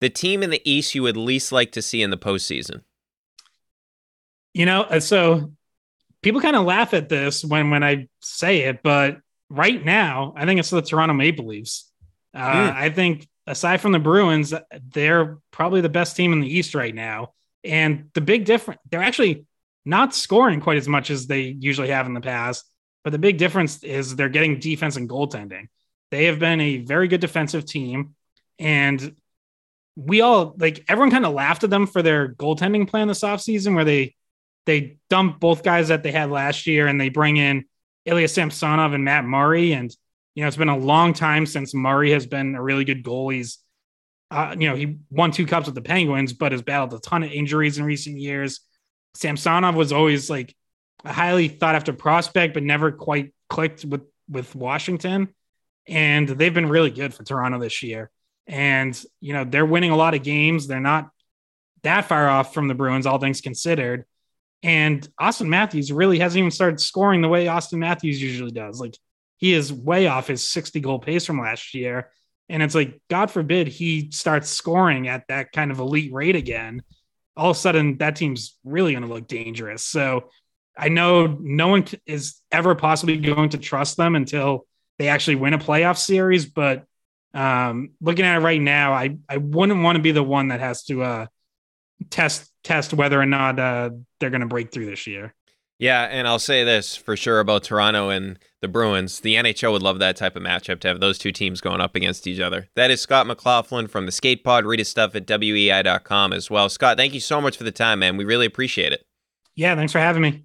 the team in the East you would least like to see in the postseason. You know, uh, so people kind of laugh at this when when I say it, but right now, I think it's the Toronto Maple Leafs. Uh, mm. I think aside from the Bruins, they're probably the best team in the East right now. And the big difference, they're actually not scoring quite as much as they usually have in the past. But the big difference is they're getting defense and goaltending. They have been a very good defensive team. And we all like everyone kind of laughed at them for their goaltending plan this offseason where they they dump both guys that they had last year and they bring in Ilya Samsonov and Matt Murray. And, you know, it's been a long time since Murray has been a really good goalie. He's, uh, you know, he won two cups with the Penguins, but has battled a ton of injuries in recent years. Samsonov was always like a highly thought after prospect, but never quite clicked with with Washington. And they've been really good for Toronto this year. And, you know, they're winning a lot of games. They're not that far off from the Bruins, all things considered. And Auston Matthews really hasn't even started scoring the way Auston Matthews usually does. Like he is way off his 60 goal pace from last year. And it's like, God forbid he starts scoring at that kind of elite rate again. All of a sudden, that team's really going to look dangerous. So I know no one is ever possibly going to trust them until they actually win a playoff series. But um, looking at it right now, I, I wouldn't want to be the one that has to uh, test test whether or not uh, they're going to break through this year. Yeah, and I'll say this for sure about Toronto and the Bruins. The NHL would love that type of matchup to have those two teams going up against each other. That is Scott McLaughlin from the Skate Pod. Read his stuff at weei.com as well. Scott, thank you so much for the time, man. We really appreciate it. Yeah, thanks for having me.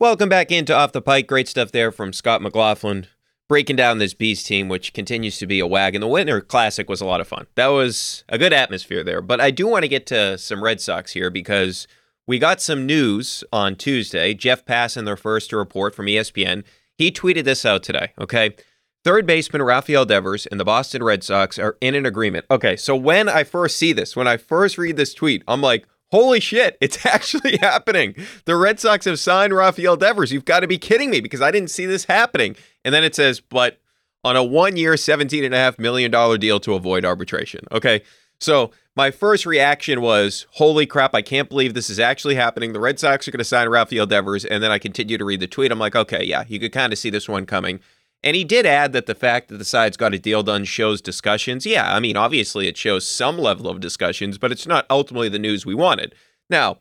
Welcome back into Off the Pike. Great stuff there from Scott McLaughlin breaking down this Beast team, which continues to be a wagon. The Winter Classic was a lot of fun. That was a good atmosphere there. But I do want to get to some Red Sox here because we got some news on Tuesday. Jeff Passan, their first to report from ESPN, he tweeted this out today. Okay. Third baseman Rafael Devers and the Boston Red Sox are in an agreement. Okay, so when I first see this, when I first read this tweet, I'm like, Holy shit, it's actually happening. The Red Sox have signed Rafael Devers. You've got to be kidding me because I didn't see this happening. And then it says, but on a one year, $17.5 million deal to avoid arbitration. Okay. So my first reaction was, holy crap, I can't believe this is actually happening. The Red Sox are going to sign Rafael Devers. And then I continue to read the tweet. I'm like, okay, yeah, you could kind of see this one coming. And he did add that the fact that the sides got a deal done shows discussions. Yeah, I mean, obviously it shows some level of discussions, but it's not ultimately the news we wanted. Now,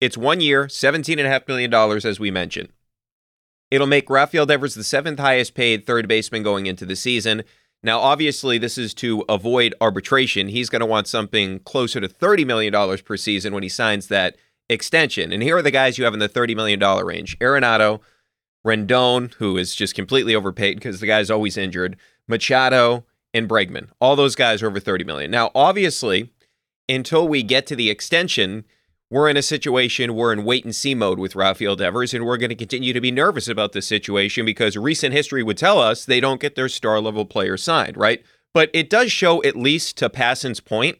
it's one year, $17.5 million, as we mentioned. It'll make Rafael Devers the seventh highest paid third baseman going into the season. Now, obviously, this is to avoid arbitration. He's going to want something closer to $30 million per season when he signs that extension. And here are the guys you have in the $30 million range Arenado, Rendon, who is just completely overpaid because the guy's always injured, Machado, and Bregman. All those guys are over 30 million. Now, obviously, until we get to the extension, we're in a situation we're in wait and see mode with Rafael Devers, and we're going to continue to be nervous about this situation because recent history would tell us they don't get their star level player signed, right? But it does show, at least to Passan's point,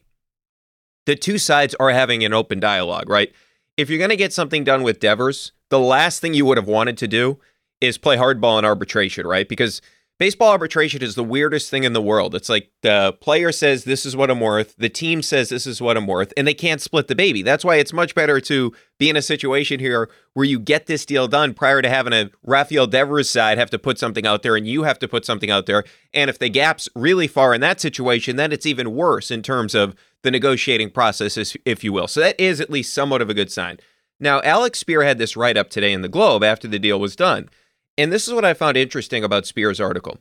the two sides are having an open dialogue, right? If you're going to get something done with Devers, the last thing you would have wanted to do is play hardball in arbitration, right? Because baseball arbitration is the weirdest thing in the world. It's like the player says, This is what I'm worth. The team says, This is what I'm worth. And they can't split the baby. That's why it's much better to be in a situation here where you get this deal done prior to having a Rafael Devers side have to put something out there and you have to put something out there. And if the gap's really far in that situation, then it's even worse in terms of the negotiating process, if you will. So that is at least somewhat of a good sign. Now, Alex Speier had this write up today in the Globe after the deal was done. And this is what I found interesting about Speier's article.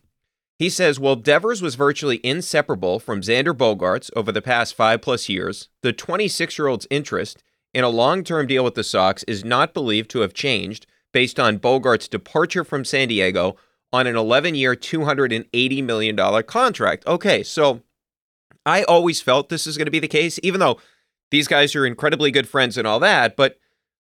He says, while Devers was virtually inseparable from Xander Bogaerts over the past five plus years, the 26 year old's interest in a long term deal with the Sox is not believed to have changed based on Bogaerts' departure from San Diego on an 11 year, $280 million contract. Okay, so I always felt this is going to be the case, even though These guys are incredibly good friends and all that, but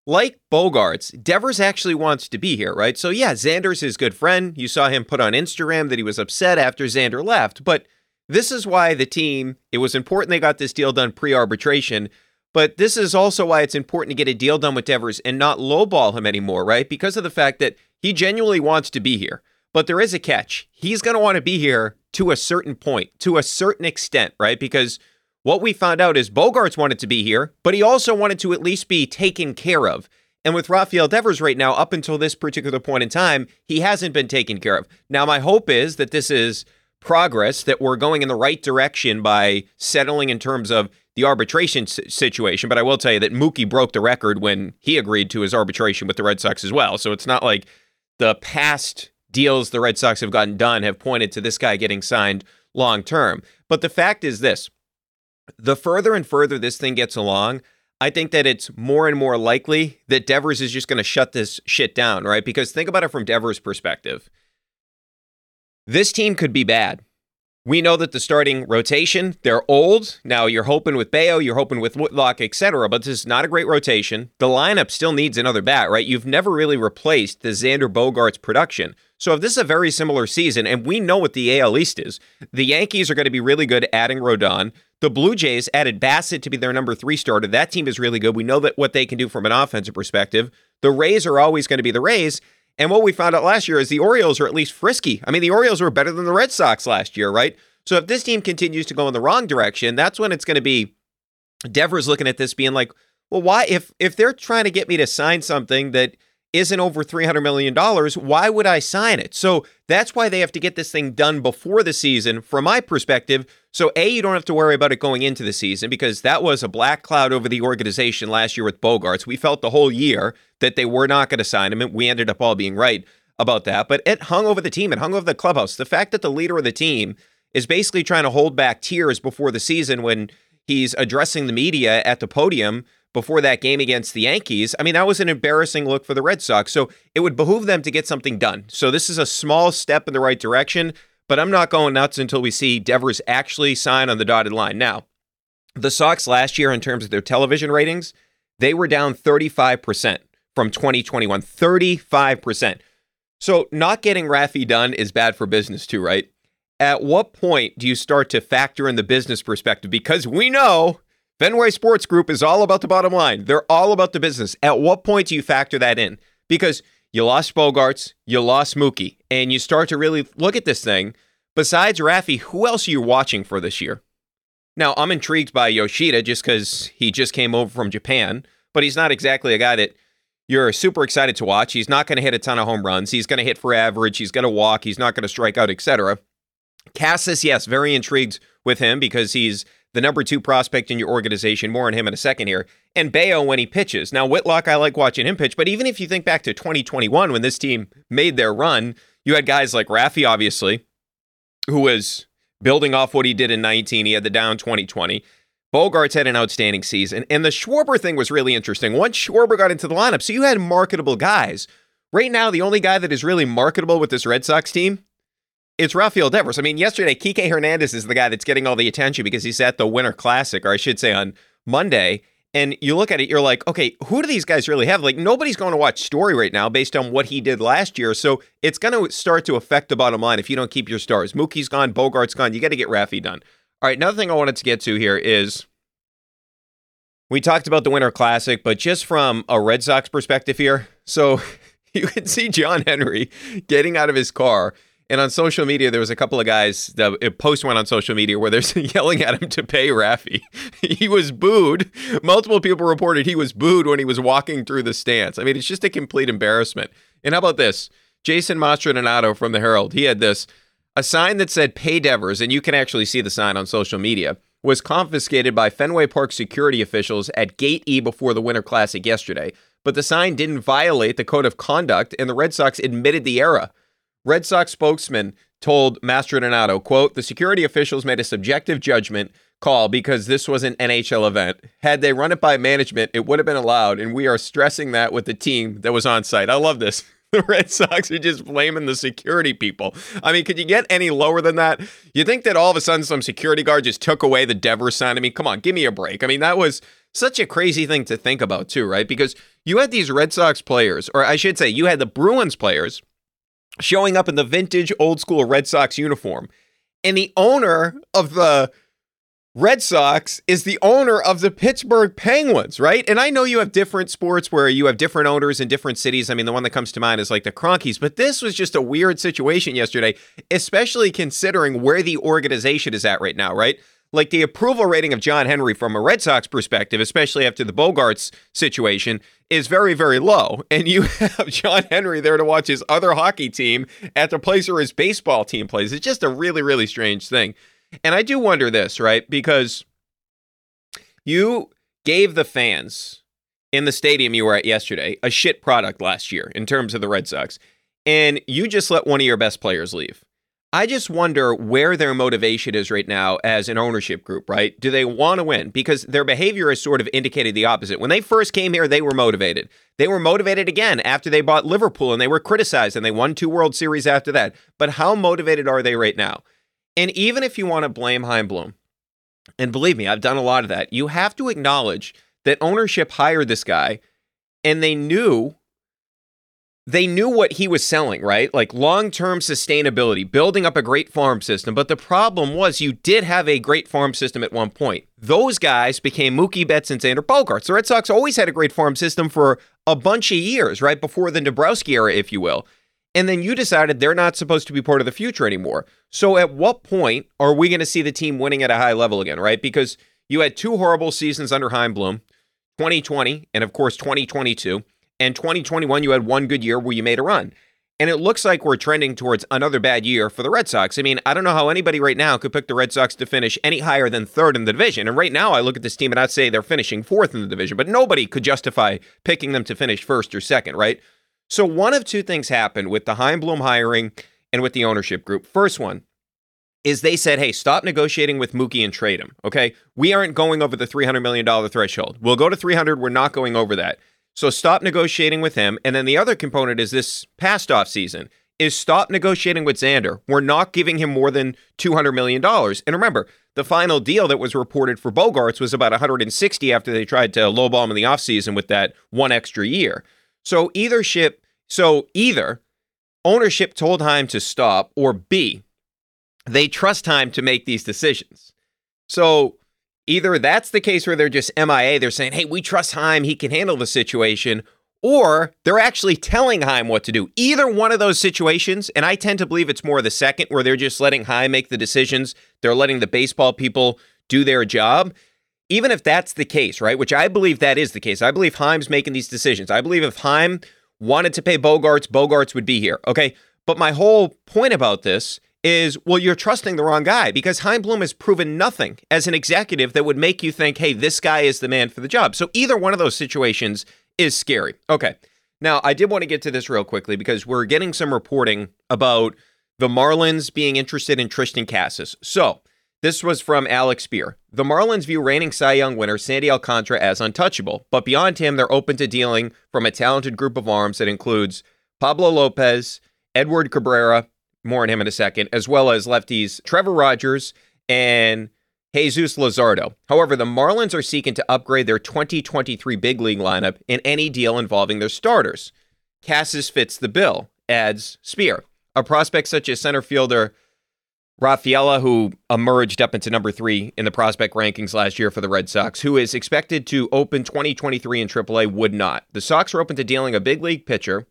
like Bogaerts, Devers actually wants to be here, right? So yeah, Xander's his good friend. You saw him put on Instagram that he was upset after Xander left, but this is why the team, it was important they got this deal done pre-arbitration, but this is also why it's important to get a deal done with Devers and not lowball him anymore, right? Because of the fact that he genuinely wants to be here. But there is a catch. He's going to want to be here to a certain point, to a certain extent, right? Because what we found out is Bogaerts wanted to be here, but he also wanted to at least be taken care of. And with Rafael Devers right now, up until this particular point in time, he hasn't been taken care of. Now, my hope is that this is progress, that we're going in the right direction by settling in terms of the arbitration situation. But I will tell you that Mookie broke the record when he agreed to his arbitration with the Red Sox as well. So it's not like the past deals the Red Sox have gotten done have pointed to this guy getting signed long term. But the fact is this the further and further this thing gets along, I think that it's more and more likely that Devers is just going to shut this shit down, right? Because think about it from Devers' perspective. This team could be bad. We know that the starting rotation, they're old. Now you're hoping with Bello, you're hoping with Whitlock, etc. But this is not a great rotation. The lineup still needs another bat, right? You've never really replaced the Xander Bogaerts production. So if this is a very similar season, and we know what the AL East is, the Yankees are going to be really good adding Rodon. The Blue Jays added Bassitt to be their number three starter. That team is really good. We know that what they can do from an offensive perspective. The Rays are always going to be the Rays. And what we found out last year is the Orioles are at least frisky. I mean, the Orioles were better than the Red Sox last year, right? So if this team continues to go in the wrong direction, that's when it's going to be Devers looking at this being like, well, why if if they're trying to get me to sign something that isn't over $300 million, why would I sign it? So that's why they have to get this thing done before the season, from my perspective. So, A, you don't have to worry about it going into the season because that was a black cloud over the organization last year with Bogaerts. We felt the whole year that they were not going to sign him, and we ended up all being right about that. But it hung over the team, it hung over the clubhouse. The fact that the leader of the team is basically trying to hold back tears before the season when he's addressing the media at the podium before that game against the Yankees. I mean, that was an embarrassing look for the Red Sox. So it would behoove them to get something done. So this is a small step in the right direction, but I'm not going nuts until we see Devers actually sign on the dotted line. Now, the Sox last year, in terms of their television ratings, they were down 35% from 2021. 35%. So not getting Raffy done is bad for business too, right? At what point do you start to factor in the business perspective? Because we know Fenway Sports Group is all about the bottom line. They're all about the business. At what point do you factor that in? Because you lost Bogaerts, you lost Mookie, and you start to really look at this thing. Besides Raffy, who else are you watching for this year? Now, I'm intrigued by Yoshida just because he just came over from Japan, but he's not exactly a guy that you're super excited to watch. He's not going to hit a ton of home runs. He's going to hit for average. He's going to walk. He's not going to strike out, etc. Casas, yes, very intrigued with him because he's the number two prospect in your organization. More on him in a second here. And Bello when he pitches. Now, Whitlock, I like watching him pitch, but even if you think back to 2021 when this team made their run, you had guys like Raffy, obviously, who was building off what he did in 19. He had the down 2020. Bogaerts had an outstanding season. And the Schwarber thing was really interesting. Once Schwarber got into the lineup, so you had marketable guys. Right now, the only guy that is really marketable with this Red Sox team it's Rafael Devers. I mean, yesterday, Kike Hernandez is the guy that's getting all the attention because he's at the Winter Classic, or I should say on Monday. And you look at it, you're like, okay, who do these guys really have? Like, nobody's going to watch Story right now based on what he did last year. So it's going to start to affect the bottom line if you don't keep your stars. Mookie's gone, Bogaerts gone. You got to get Raffy done. All right, another thing I wanted to get to here is we talked about the Winter Classic, but just from a Red Sox perspective here. So you can see John Henry getting out of his car and on social media, there was a couple of guys. The a post went on social media where they're yelling at him to pay Raffy. he was booed. Multiple people reported he was booed when he was walking through the stands. I mean, it's just a complete embarrassment. And how about this? Jason Mastrodonato from the Herald. He had this a sign that said "Pay Devers," and you can actually see the sign on social media. Was confiscated by Fenway Park security officials at Gate E before the Winter Classic yesterday. But the sign didn't violate the code of conduct, and the Red Sox admitted the error. Red Sox spokesman told Mastrodonato, quote, the security officials made a subjective judgment call because this was an NHL event. Had they run it by management, it would have been allowed, and we are stressing that with the team that was on site. I love this. The Red Sox are just blaming the security people. I mean, could you get any lower than that? You think that all of a sudden some security guard just took away the Devers sign? I mean, come on, give me a break. I mean, that was such a crazy thing to think about, too, right? Because you had these Red Sox players, or I should say, you had the Bruins players showing up in the vintage old school Red Sox uniform. And the owner of the Red Sox is the owner of the Pittsburgh Penguins, right? And I know you have different sports where you have different owners in different cities. I mean, the one that comes to mind is like the Kroenkes, but this was just a weird situation yesterday, especially considering where the organization is at right now, right? Like the approval rating of John Henry from a Red Sox perspective, especially after the Bogaerts situation, is very, very low. And you have John Henry there to watch his other hockey team at the place where his baseball team plays. It's just a really, really strange thing. And I do wonder this, right? Because you gave the fans in the stadium you were at yesterday a shit product last year in terms of the Red Sox, and you just let one of your best players leave. I just wonder where their motivation is right now as an ownership group, right? Do they want to win? Because their behavior has sort of indicated the opposite. When they first came here, they were motivated. They were motivated again after they bought Liverpool and they were criticized and they won two World Series after that. But how motivated are they right now? And even if you want to blame Chaim Bloom, and believe me, I've done a lot of that, you have to acknowledge that ownership hired this guy and they knew they knew what he was selling, right? Like long-term sustainability, building up a great farm system. But the problem was you did have a great farm system at one point. Those guys became Mookie Betts and Xander Bogaerts. The Red Sox always had a great farm system for a bunch of years, right? Before the Dombrowski era, if you will and then you decided they're not supposed to be part of the future anymore. So at what point are we going to see the team winning at a high level again, right? Because you had two horrible seasons under Chaim Bloom, 2020 and of course 2022, and 2021 you had one good year where you made a run. And it looks like we're trending towards another bad year for the Red Sox. I mean, I don't know how anybody right now could pick the Red Sox to finish any higher than third in the division. And right now, I look at this team and I'd say they're finishing fourth in the division, but nobody could justify picking them to finish first or second, right? So one of two things happened with the Chaim hiring and with the ownership group. First one is they said, hey, stop negotiating with Mookie and trade him. Okay. We aren't going over the $300 million threshold. We'll go to 300. We're not going over that. So stop negotiating with him. And then the other component is this past off season is stop negotiating with Xander. We're not giving him more than $200 million. And remember, the final deal that was reported for Bogaerts was about 160 after they tried to lowball him in the offseason with that one extra year. So either ship, so either ownership told Chaim to stop, or B, they trust Chaim to make these decisions. So either that's the case where they're just MIA, they're saying, hey, we trust Chaim, he can handle the situation, or they're actually telling Chaim what to do. Either one of those situations, and I tend to believe it's more the second, where they're just letting Chaim make the decisions, they're letting the baseball people do their job even if that's the case, right? Which I believe that is the case. I believe Chaim's making these decisions. I believe if Chaim wanted to pay Bogaerts, Bogaerts would be here. Okay. But my whole point about this is well, you're trusting the wrong guy because Chaim Bloom has proven nothing as an executive that would make you think, hey, this guy is the man for the job. So either one of those situations is scary. Okay. Now, I did want to get to this real quickly because we're getting some reporting about the Marlins being interested in Triston Casas. So this was from Alex Speier. The Marlins view reigning Cy Young winner Sandy Alcantara as untouchable, but beyond him, they're open to dealing from a talented group of arms that includes Pablo Lopez, Edward Cabrera, more on him in a second, as well as lefties Trevor Rogers and Jesus Luzardo. However, the Marlins are seeking to upgrade their 2023 big league lineup in any deal involving their starters. Casas fits the bill, adds Speier. A prospect such as center fielder Rafaela, who emerged up into number three in the prospect rankings last year for the Red Sox, who is expected to open 2023 in AAA, would not. The Sox are open to dealing a big league pitcher,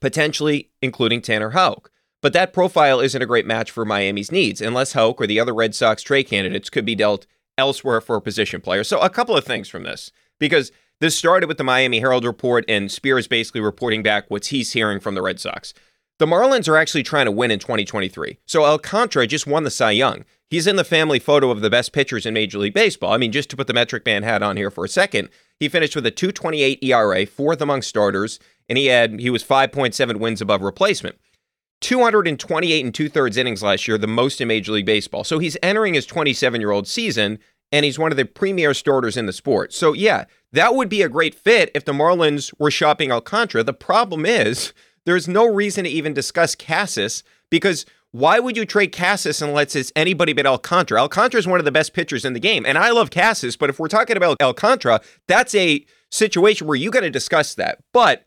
potentially including Tanner Houck. But that profile isn't a great match for Miami's needs, unless Houck or the other Red Sox trade candidates could be dealt elsewhere for a position player. So, a couple of things from this, because this started with the Miami Herald report, and Speier's basically reporting back what he's hearing from the Red Sox. The Marlins are actually trying to win in 2023. So Alcantara just won the Cy Young. He's in the family photo of the best pitchers in Major League Baseball. I mean, just to put the metric man hat on here for a second, he finished with a 228 ERA, fourth among starters, and he had he was 5.7 wins above replacement. 228 and two thirds innings last year, the most in Major League Baseball. So he's entering his 27 year old season, and he's one of the premier starters in the sport. So yeah, that would be a great fit if the Marlins were shopping Alcantara. The problem is there's no reason to even discuss Casas because Why would you trade Casas unless it's anybody but Alcantara? Alcantara is one of the best pitchers in the game, and I love Casas, but if we're talking about Alcantara, that's a situation where you got to discuss that. But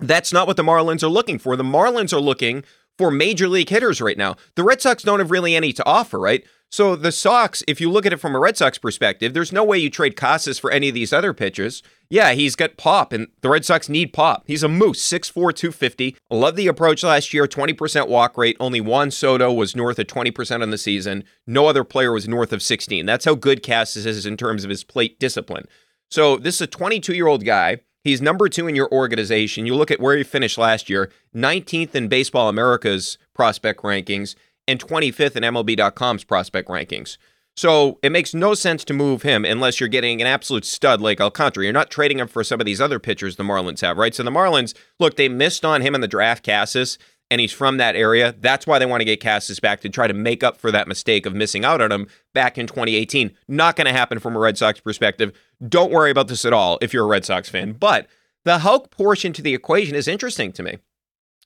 that's not what the Marlins are looking for. The Marlins are looking for major league hitters right now. The Red Sox don't have really any to offer, right? So the Sox, if you look at it from a Red Sox perspective, there's no way you trade Casas for any of these other pitchers. Yeah, he's got pop, and the Red Sox need pop. He's a moose, 6'4, 250. Love the approach last year, 20% walk rate. Only Juan Soto was north of 20% on the season. No other player was north of 16. That's how good Casas is in terms of his plate discipline. So this is a 22 year old guy. He's number two in your organization. You look at where he finished last year 19th in Baseball America's prospect rankings and 25th in MLB.com's prospect rankings. So it makes no sense to move him unless you're getting an absolute stud like Alcantara. You're not trading him for some of these other pitchers the Marlins have, right? So the Marlins, look, they missed on him in the draft, Casas, and he's from that area. That's why they want to get Casas back to try to make up for that mistake of missing out on him back in 2018. Not going to happen from a Red Sox perspective. Don't worry about this at all if you're a Red Sox fan. But the Houck portion to the equation is interesting to me.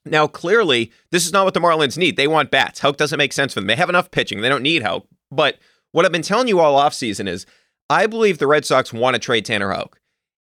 Now, clearly, this is not what the Marlins need. They want bats. Houck doesn't make sense for them. They have enough pitching. They don't need Houck. But what I've been telling you all offseason is I believe the Red Sox want to trade Tanner Houck.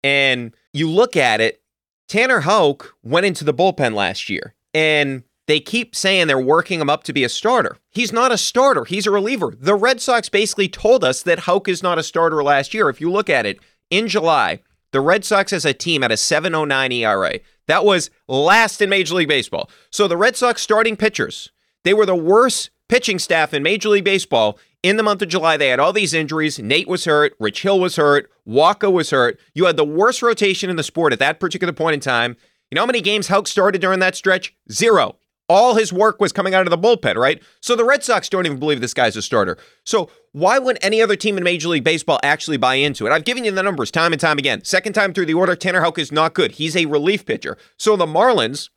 And you look at it, Tanner Houck went into the bullpen last year. And they keep saying they're working him up to be a starter. He's not a starter. He's a reliever. The Red Sox basically told us that Houck is not a starter last year. If you look at it, in July, the Red Sox as a team had a 709 ERA. That was last in Major League Baseball. So the Red Sox starting pitchers, they were the worst pitching staff in Major League Baseball in the month of July. They had all these injuries. Nate was hurt. Rich Hill was hurt. Wacha was hurt. You had the worst rotation in the sport at that particular point in time. You know how many games Houck started during that stretch? Zero. All his work was coming out of the bullpen, right? So the Red Sox don't even believe this guy's a starter. So why would any other team in Major League Baseball actually buy into it? I've given you the numbers time and time again. Second time through the order, Tanner Houck is not good. He's a relief pitcher. So the Marlins,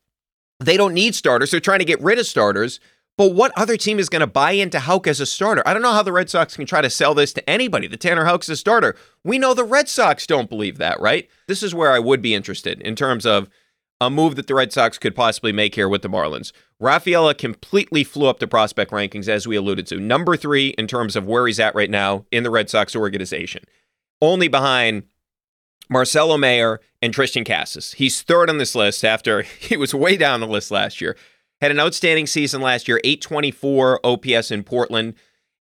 they don't need starters. They're trying to get rid of starters. But what other team is going to buy into Houck as a starter? I don't know how the Red Sox can try to sell this to anybody. The Tanner Houck's a starter. We know the Red Sox don't believe that, right? This is where I would be interested in terms of a move that the Red Sox could possibly make here with the Marlins. Rafaela completely flew up the prospect rankings, as we alluded to. Number three in terms of where he's at right now in the Red Sox organization, only behind Marcelo Mayer and Triston Casas. He's third on this list after he was way down the list last year. Had an outstanding season last year, 824 OPS in Portland.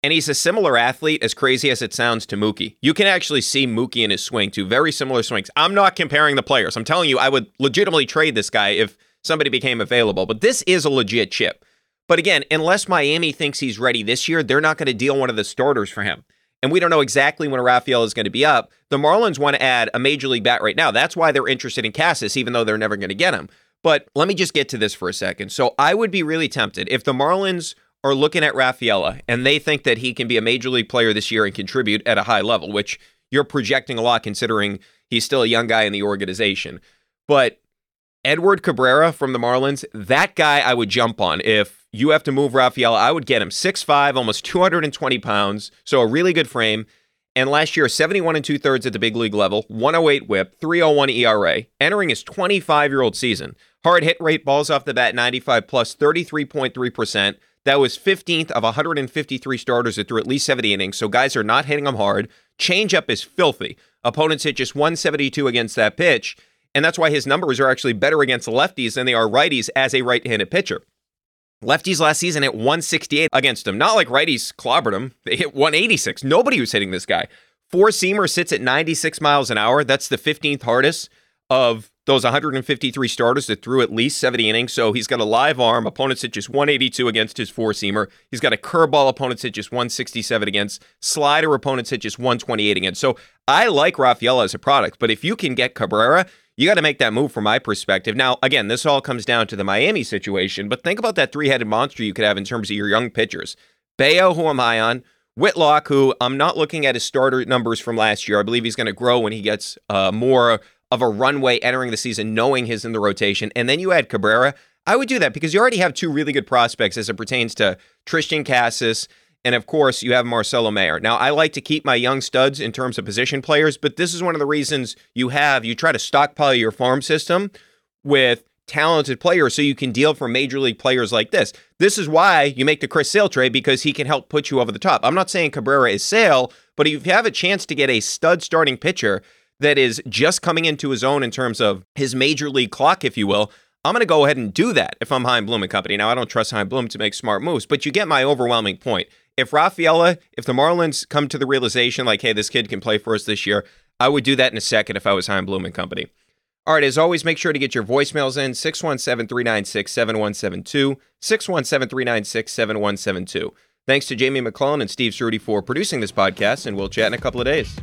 And he's a similar athlete, as crazy as it sounds, to Mookie. You can actually see Mookie in his swing, two very similar swings. I'm not comparing the players. I'm telling you, I would legitimately trade this guy if somebody became available. But this is a legit chip. But again, unless Miami thinks he's ready this year, they're not going to deal one of the starters for him. And we don't know exactly when Rafael is going to be up. The Marlins want to add a major league bat right now. That's why they're interested in Casas, even though they're never going to get him. But let me just get to this for a second. So I would be really tempted if the Marlins are looking at Rafaela and they think that he can be a major league player this year and contribute at a high level, which you're projecting a lot considering he's still a young guy in the organization. But Edward Cabrera from the Marlins, that guy I would jump on. If you have to move Rafaela, I would get him 6'5, almost 220 pounds. So a really good frame. And last year, 71 and two thirds at the big league level, 108 whip, 301 ERA, entering his 25 year old season. Hard hit rate, balls off the bat, 95 plus, 33.3%. That was 15th of 153 starters that threw at least 70 innings. So guys are not hitting him hard. Changeup is filthy. Opponents hit just 172 against that pitch. And that's why his numbers are actually better against lefties than they are righties as a right handed pitcher. Lefties last season hit 168 against him. Not like righties clobbered him. They hit 186. Nobody was hitting this guy. Four seamer sits at 96 miles an hour. That's the 15th hardest of those 153 starters that threw at least 70 innings. So he's got a live arm. Opponents hit just 182 against his four seamer. He's got a curveball. Opponents hit just 167 against. Slider opponents hit just 128 against. So I like Rafaela as a product, but if you can get Cabrera, you got to make that move from my perspective. Now, again, this all comes down to the Miami situation, but think about that three headed monster you could have in terms of your young pitchers. Bello, who am I on? Whitlock, who I'm not looking at his starter numbers from last year. I believe he's going to grow when he gets uh, more of a runway entering the season, knowing he's in the rotation. And then you add Cabrera. I would do that because you already have two really good prospects as it pertains to Triston Casas. And of course, you have Marcelo Mayer. Now, I like to keep my young studs in terms of position players, but this is one of the reasons you have, you try to stockpile your farm system with talented players so you can deal for major league players like this. This is why you make the Chris Sale trade because he can help put you over the top. I'm not saying Cabrera is Sale, but if you have a chance to get a stud starting pitcher that is just coming into his own in terms of his major league clock, if you will, I'm going to go ahead and do that if I'm Chaim Bloom and company. Now, I don't trust Chaim Bloom to make smart moves, but you get my overwhelming point. If Rafaela, if the Marlins come to the realization like, hey, this kid can play for us this year, I would do that in a second if I was Chaim Bloom and company. All right, as always, make sure to get your voicemails in 617 396 7172. 617 396 7172. Thanks to Jamie McClellan and Steve Ceruti for producing this podcast, and we'll chat in a couple of days.